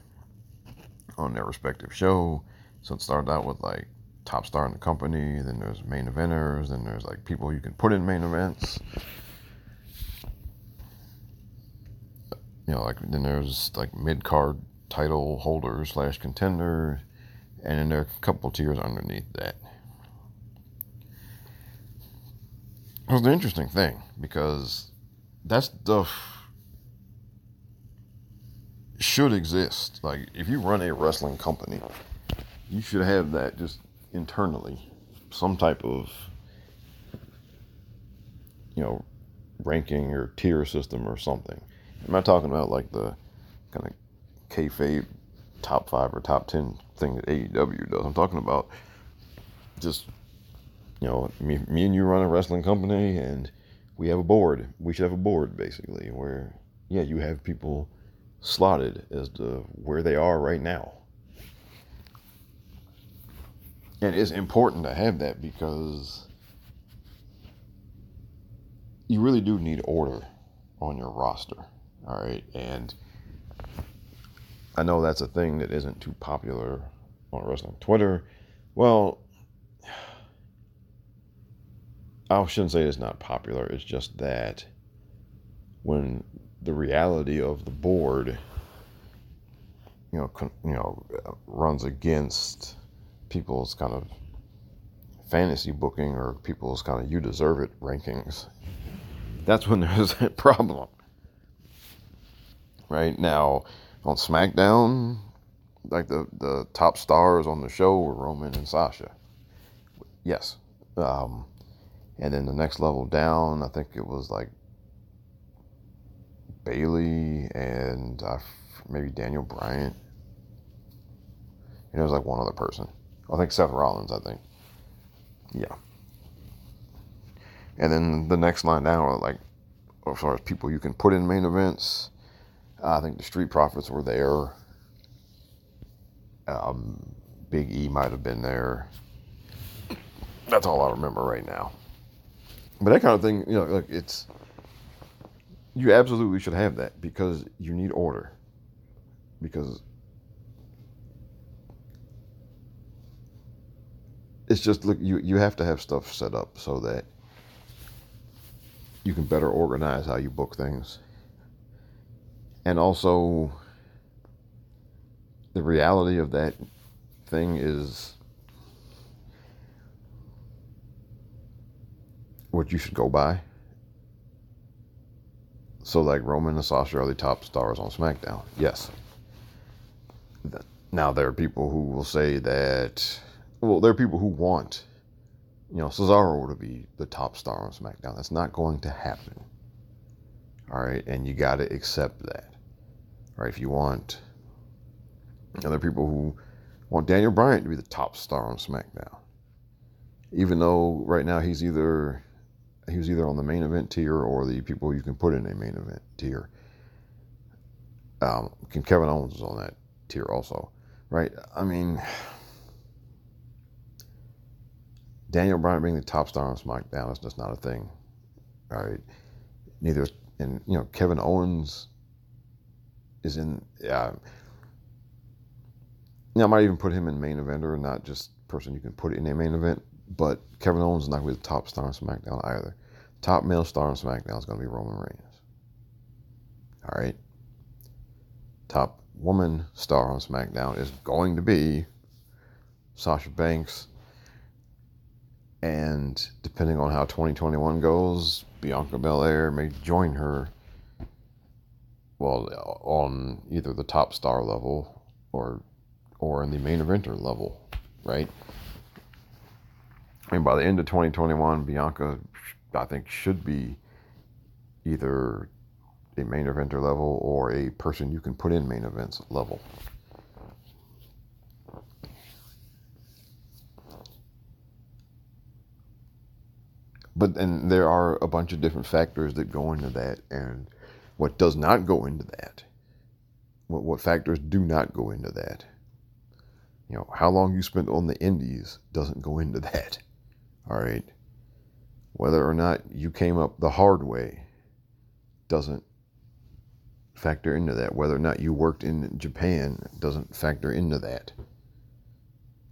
on their respective show. So it started out with like top star in the company, then there's main eventers, then there's like people you can put in main events. You know, like then there's like mid card title holder slash contender, and then there are a couple tiers underneath that. It was an interesting thing because that stuff should exist. Like if you run a wrestling company, you should have that just internally, some type of you know ranking or tier system or something. I'm not talking about like the kind of kayfabe top five or top ten thing that AEW does. I'm talking about just you know me, me and you run a wrestling company and we have a board. We should have a board basically where yeah you have people slotted as to where they are right now. And it's important to have that because you really do need order on your roster. All right. And I know that's a thing that isn't too popular on wrestling Twitter. Well, I shouldn't say it's not popular. It's just that when the reality of the board, you know, con- you know, runs against people's kind of fantasy booking or people's kind of you deserve it rankings. That's when there's a problem. Right now, on SmackDown, like the the top stars on the show were Roman and Sasha. Yes. Um, and then the next level down, I think it was like Bayley and uh, maybe Daniel Bryan. And it was like one other person. I think Seth Rollins, I think. Yeah. And then the next line down like, as far as people you can put in main events, I think the Street Profits were there. Um, Big E might have been there. That's all I remember right now. But that kind of thing, you know, look, it's you absolutely should have that because you need order. Because it's just look you you have to have stuff set up so that you can better organize how you book things. And also the reality of that thing is what you should go by. So, like Roman and Sasha are the top stars on SmackDown. Yes. Now, there are people who will say that, well, there are people who want, you know, Cesaro to be the top star on SmackDown. That's not going to happen. All right. And you got to accept that. Right. If you want, other people who want Daniel Bryan to be the top star on SmackDown. Even though right now he's either he was either on the main event tier or the people you can put in a main event tier. Um, Kevin Owens is on that tier also, right? I mean, Daniel Bryan being the top star on SmackDown is just not a thing, right? Neither, and you know, Kevin Owens is in. Yeah, now I might even put him in main eventer, not just person you can put in a main event. But Kevin Owens is not going to be the top star on SmackDown either. Top male star on SmackDown is going to be Roman Reigns. All right. Top woman star on SmackDown is going to be Sasha Banks. And depending on how 2021 goes, Bianca Belair may join her. Well, on either the top star level or or in the main eventer level, right? And by the end of 2021, Bianca, I think, should be either a main eventer level or a person you can put in main events level. But then there are a bunch of different factors that go into that, and what does not go into that, what, what factors do not go into that. You know, how long you spent on the indies doesn't go into that. All right. Whether or not you came up the hard way doesn't factor into that. Whether or not you worked in Japan doesn't factor into that.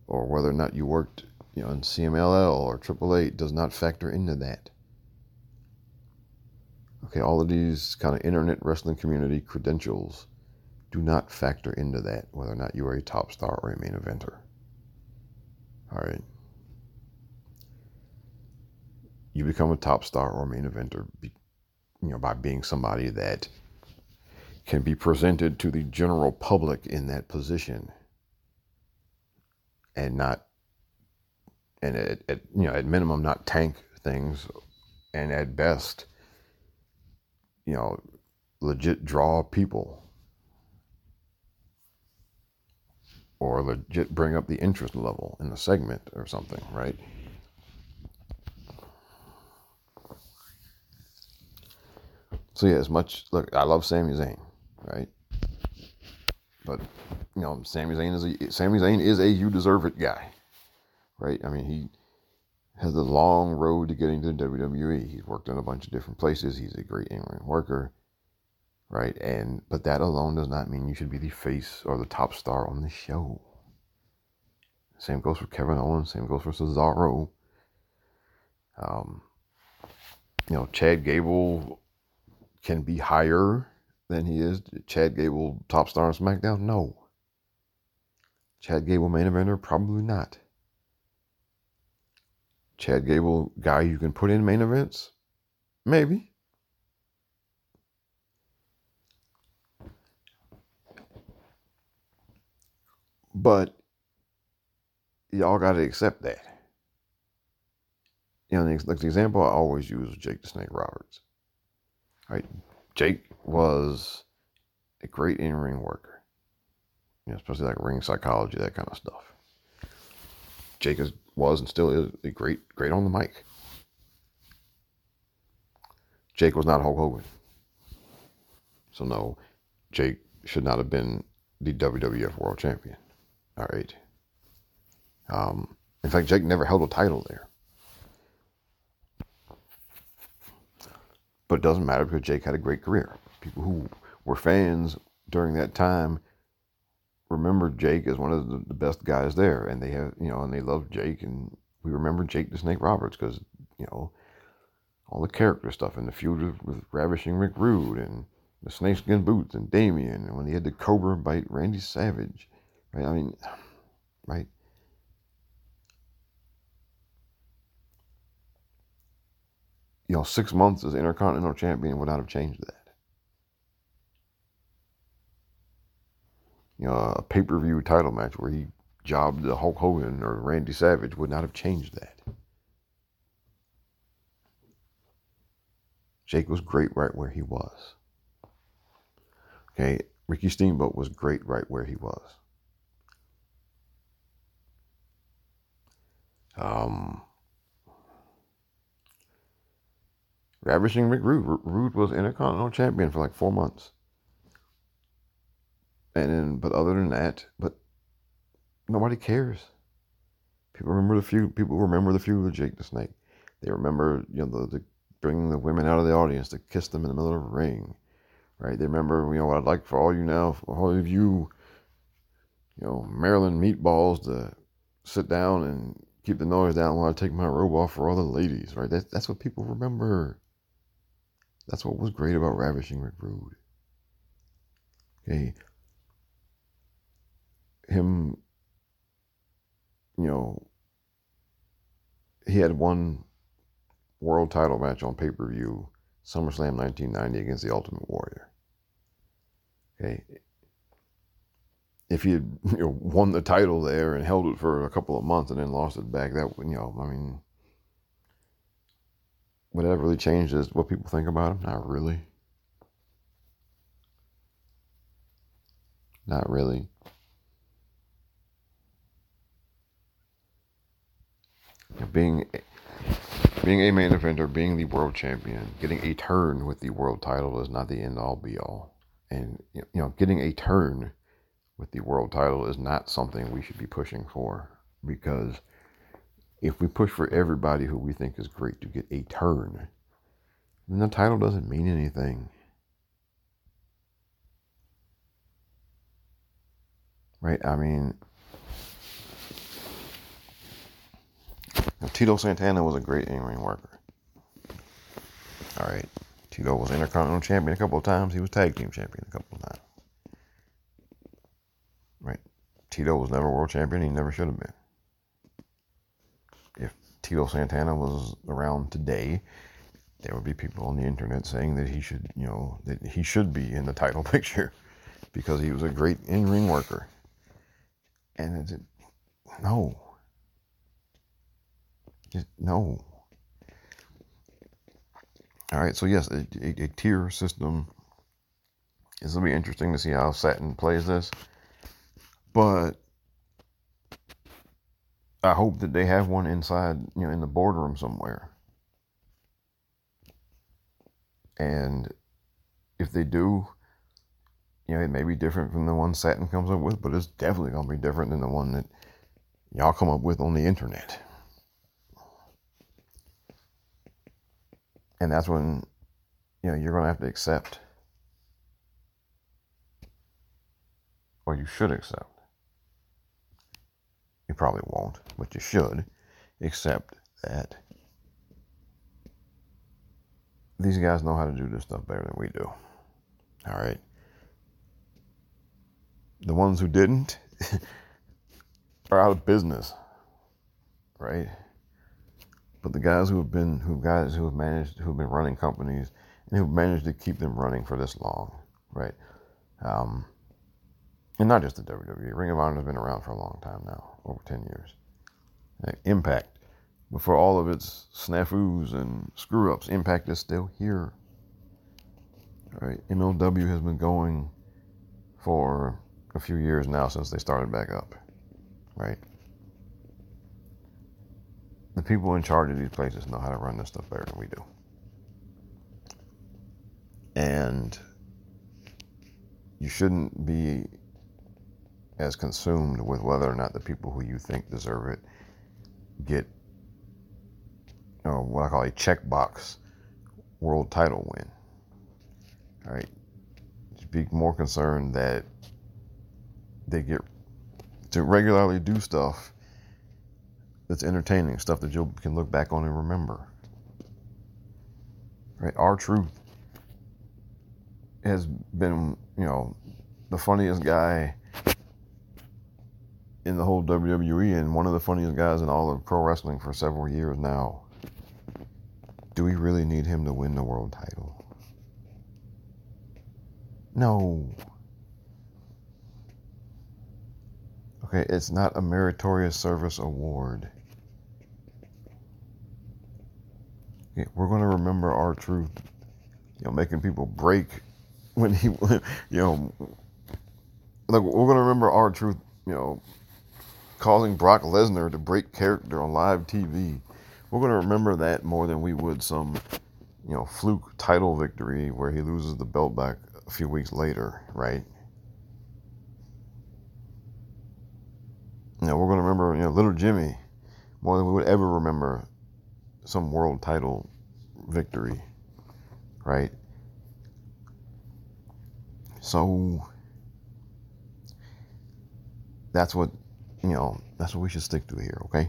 Or whether or not you worked, you know, in CMLL or AAA does not factor into that. Okay, all of these kind of internet wrestling community credentials do not factor into that, whether or not you are a top star or a main eventer. All right you become a top star or main eventer, you know, by being somebody that can be presented to the general public in that position, and not, and at, at you know, at minimum, not tank things, and at best, you know, legit draw people. Or legit bring up the interest level in the segment or something, right? So yeah, as much look, I love Sami Zayn, right? But you know, Sami Zayn is a Sami Zayn is a you deserve it guy, right? I mean, he has a long road to getting to the WWE. He's worked in a bunch of different places. He's a great in-ring worker, right? And but that alone does not mean you should be the face or the top star on the show. Same goes for Kevin Owens. Same goes for Cesaro. Um, you know, Chad Gable can be higher than he is. Chad Gable, top star on SmackDown? No. Chad Gable, main eventer? Probably not. Chad Gable, guy you can put in main events? Maybe. But y'all got to accept that. You know, like the example I always use was Jake the Snake Roberts. Right? Jake was a great in ring worker, you know, especially like ring psychology, that kind of stuff. Jake is, was and still is a great, great on the mic. Jake was not Hulk Hogan. So, no, Jake should not have been the WWF World Champion. All right. Um, in fact, Jake never held a title there. But it doesn't matter because Jake had a great career. People who were fans during that time remembered Jake as one of the, best guys there, and they have you know, and they love Jake, and we remember Jake the Snake Roberts because you know all the character stuff and the feud with Ravishing Rick Rude and the snakeskin boots and Damien, and when he had the cobra bite Randy Savage, right? I mean, right? You know, six months as Intercontinental Champion would not have changed that. You know, a pay per view title match where he jobbed the Hulk Hogan or Randy Savage would not have changed that. Jake was great right where he was. Okay, Ricky Steamboat was great right where he was. Um, Ravishing Rick Rude. Rude was Intercontinental Champion for like four months. And but other than that, but nobody cares. People remember the few. People remember the feud with Jake the Snake. They remember, you know, the, the bringing the women out of the audience to kiss them in the middle of a ring, right? They remember, you know, what I'd like for all you now, for all of you, you know, Maryland meatballs to sit down and keep the noise down while I take my robe off for all the ladies, right? That, that's what people remember. That's what was great about Ravishing Rick Rude. Okay. Him, you know, he had one world title match on pay per view, SummerSlam 1990 against the Ultimate Warrior. Okay. If he had you know, won the title there and held it for a couple of months and then lost it back, that would, you know, I mean, would that really change is what people think about him? Not really. Not really. Being being a main eventer, being the world champion, getting a turn with the world title is not the end all be all. And you know, getting a turn with the world title is not something we should be pushing for because if we push for everybody who we think is great to get a turn, then the title doesn't mean anything. Right? I mean, Tito Santana was a great in ring worker. All right. Tito was Intercontinental Champion a couple of times. He was Tag Team Champion a couple of times. Right. Tito was never World Champion. He never should have been. If Tito Santana was around today, there would be people on the internet saying that he should, you know, that he should be in the title picture because he was a great in ring worker. And it, no, no. All right, so yes, a, a, a tier system is going to be interesting to see how Satin plays this. But I hope that they have one inside, you know, in the boardroom somewhere. And if they do, you know, it may be different from the one Satin comes up with, but it's definitely going to be different than the one that y'all come up with on the internet. And that's when, you know, you're going to have to accept, or you should accept. You probably won't, but you should accept that these guys know how to do this stuff better than we do. All right. The ones who didn't are out of business, right? But the guys who have been, who guys who have managed, who have been running companies and who've managed to keep them running for this long, right? Um, and not just the WWE. Ring of Honor has been around for a long time now, over 10 years. Impact, before all of its snafus and screw ups, Impact is still here. Right, MLW has been going for a few years now since they started back up, right? The people in charge of these places know how to run this stuff better than we do. And you shouldn't be as consumed with whether or not the people who you think deserve it get you know, what I call a checkbox world title win. All right. Just be more concerned that they get to regularly do stuff that's entertaining, stuff that you can look back on and remember. Right? R-Truth has been, you know, the funniest guy in the whole WWE and one of the funniest guys in all of pro wrestling for several years now. Do we really need him to win the world title? No. Okay, it's not a meritorious service award. We're going to remember R-Truth. you know, making people break when he, you know, like we're going to remember R-Truth. you know, causing Brock Lesnar to break character on live TV. We're going to remember that more than we would some, you know, fluke title victory where he loses the belt back a few weeks later, right? You know, we're going to remember, you know, little Jimmy more than we would ever remember some world title victory, right? So that's what you know. That's what we should stick to here, okay?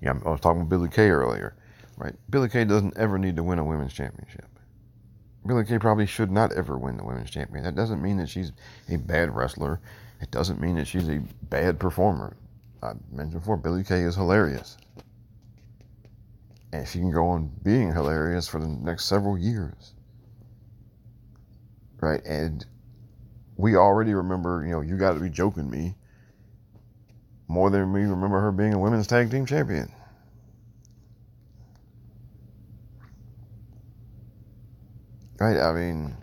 Yeah, I was talking with Billie Kay earlier, right? Billie Kay doesn't ever need to win a women's championship. Billie Kay probably should not ever win the women's champion. That doesn't mean that she's a bad wrestler. It doesn't mean that she's a bad performer. I mentioned before, Billie Kay is hilarious. And she can go on being hilarious for the next several years. Right? And we already remember, you know, you got to be joking me more than we remember her being a women's tag team champion. Right? I mean,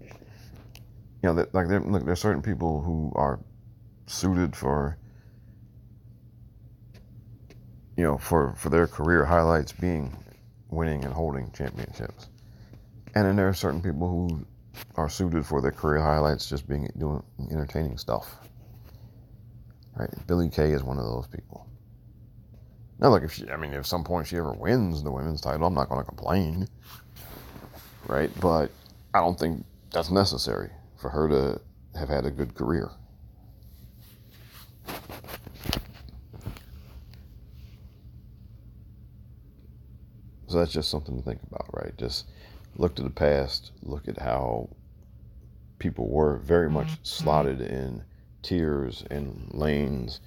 you know, like there, look, there's certain people who are suited for, you know, for for their career highlights being winning and holding championships, and then there are certain people who are suited for their career highlights just being doing entertaining stuff. Right? Billie Kay is one of those people. Now, look, if she, I mean, if some point she ever wins the women's title, I'm not going to complain. Right? But I don't think that's necessary for her to have had a good career. So that's just something to think about, right? Just look to the past, look at how people were very mm-hmm. much mm-hmm. slotted in tiers and lanes,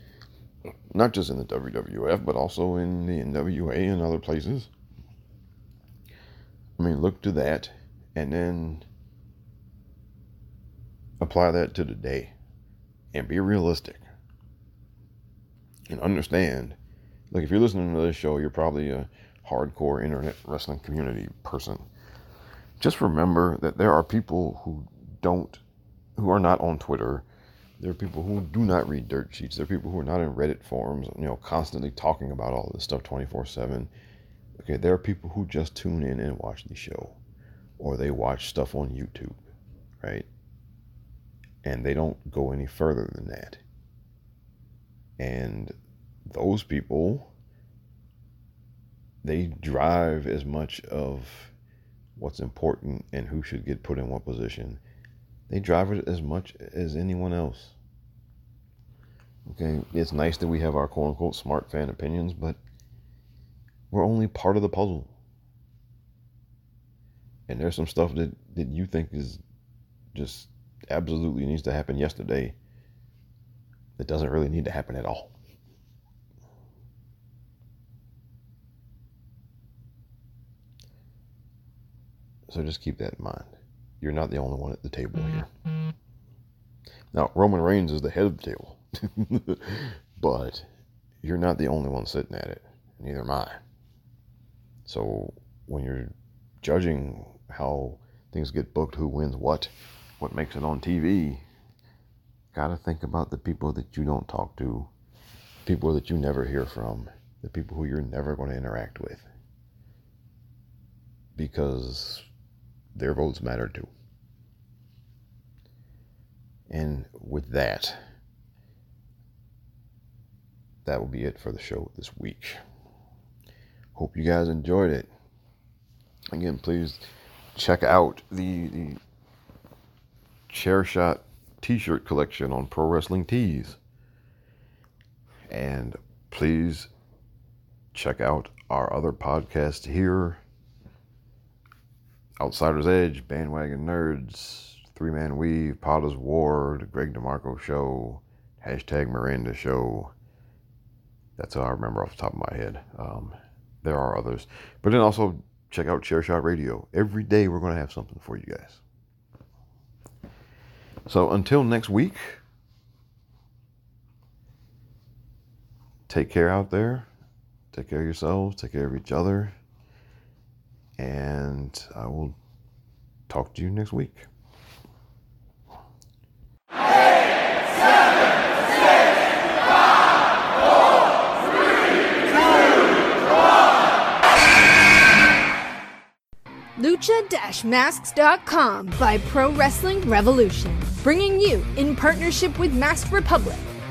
not just in the WWF, but also in the NWA and other places. I mean, look to that and then apply that to today and be realistic and understand. Look, if you're listening to this show, you're probably a hardcore internet wrestling community person. Just remember that there are people who don't, who are not on Twitter. There are people who do not read dirt sheets. There are people who are not in Reddit forums, you know, constantly talking about all this stuff 24 7. Okay, there are people who just tune in and watch the show, or they watch stuff on YouTube, right? And they don't go any further than that. And those people, they drive as much of what's important and who should get put in what position. They drive it as much as anyone else. Okay, it's nice that we have our quote unquote smart fan opinions, but We're only part of the puzzle. And there's some stuff that, that you think is just absolutely needs to happen yesterday that doesn't really need to happen at all. So just keep that in mind. You're not the only one at the table mm-hmm. here. Now, Roman Reigns is the head of the table, but you're not the only one sitting at it. Neither am I. So when you're judging how things get booked, who wins what, what makes it on TV, gotta think about the people that you don't talk to, people that you never hear from, the people who you're never going to interact with. Because their votes matter too. And with that, that will be it for the show this week. Hope you guys enjoyed it. Again, please check out the, the chair shot t-shirt collection on Pro Wrestling Tees. And please check out our other podcast here. Outsiders Edge, Bandwagon Nerds, Three Man Weave, POD is WAR, The Greg DeMarco Show, hashtag Miranda Show. That's all I remember off the top of my head. Um, there are others. But then also check out Chairshot Radio. Every day we're going to have something for you guys. So until next week, take care out there. Take care of yourselves. Take care of each other. And I will talk to you next week. Lucha-Masks.com by Pro Wrestling Revolution, bringing you, in partnership with Masked Republic,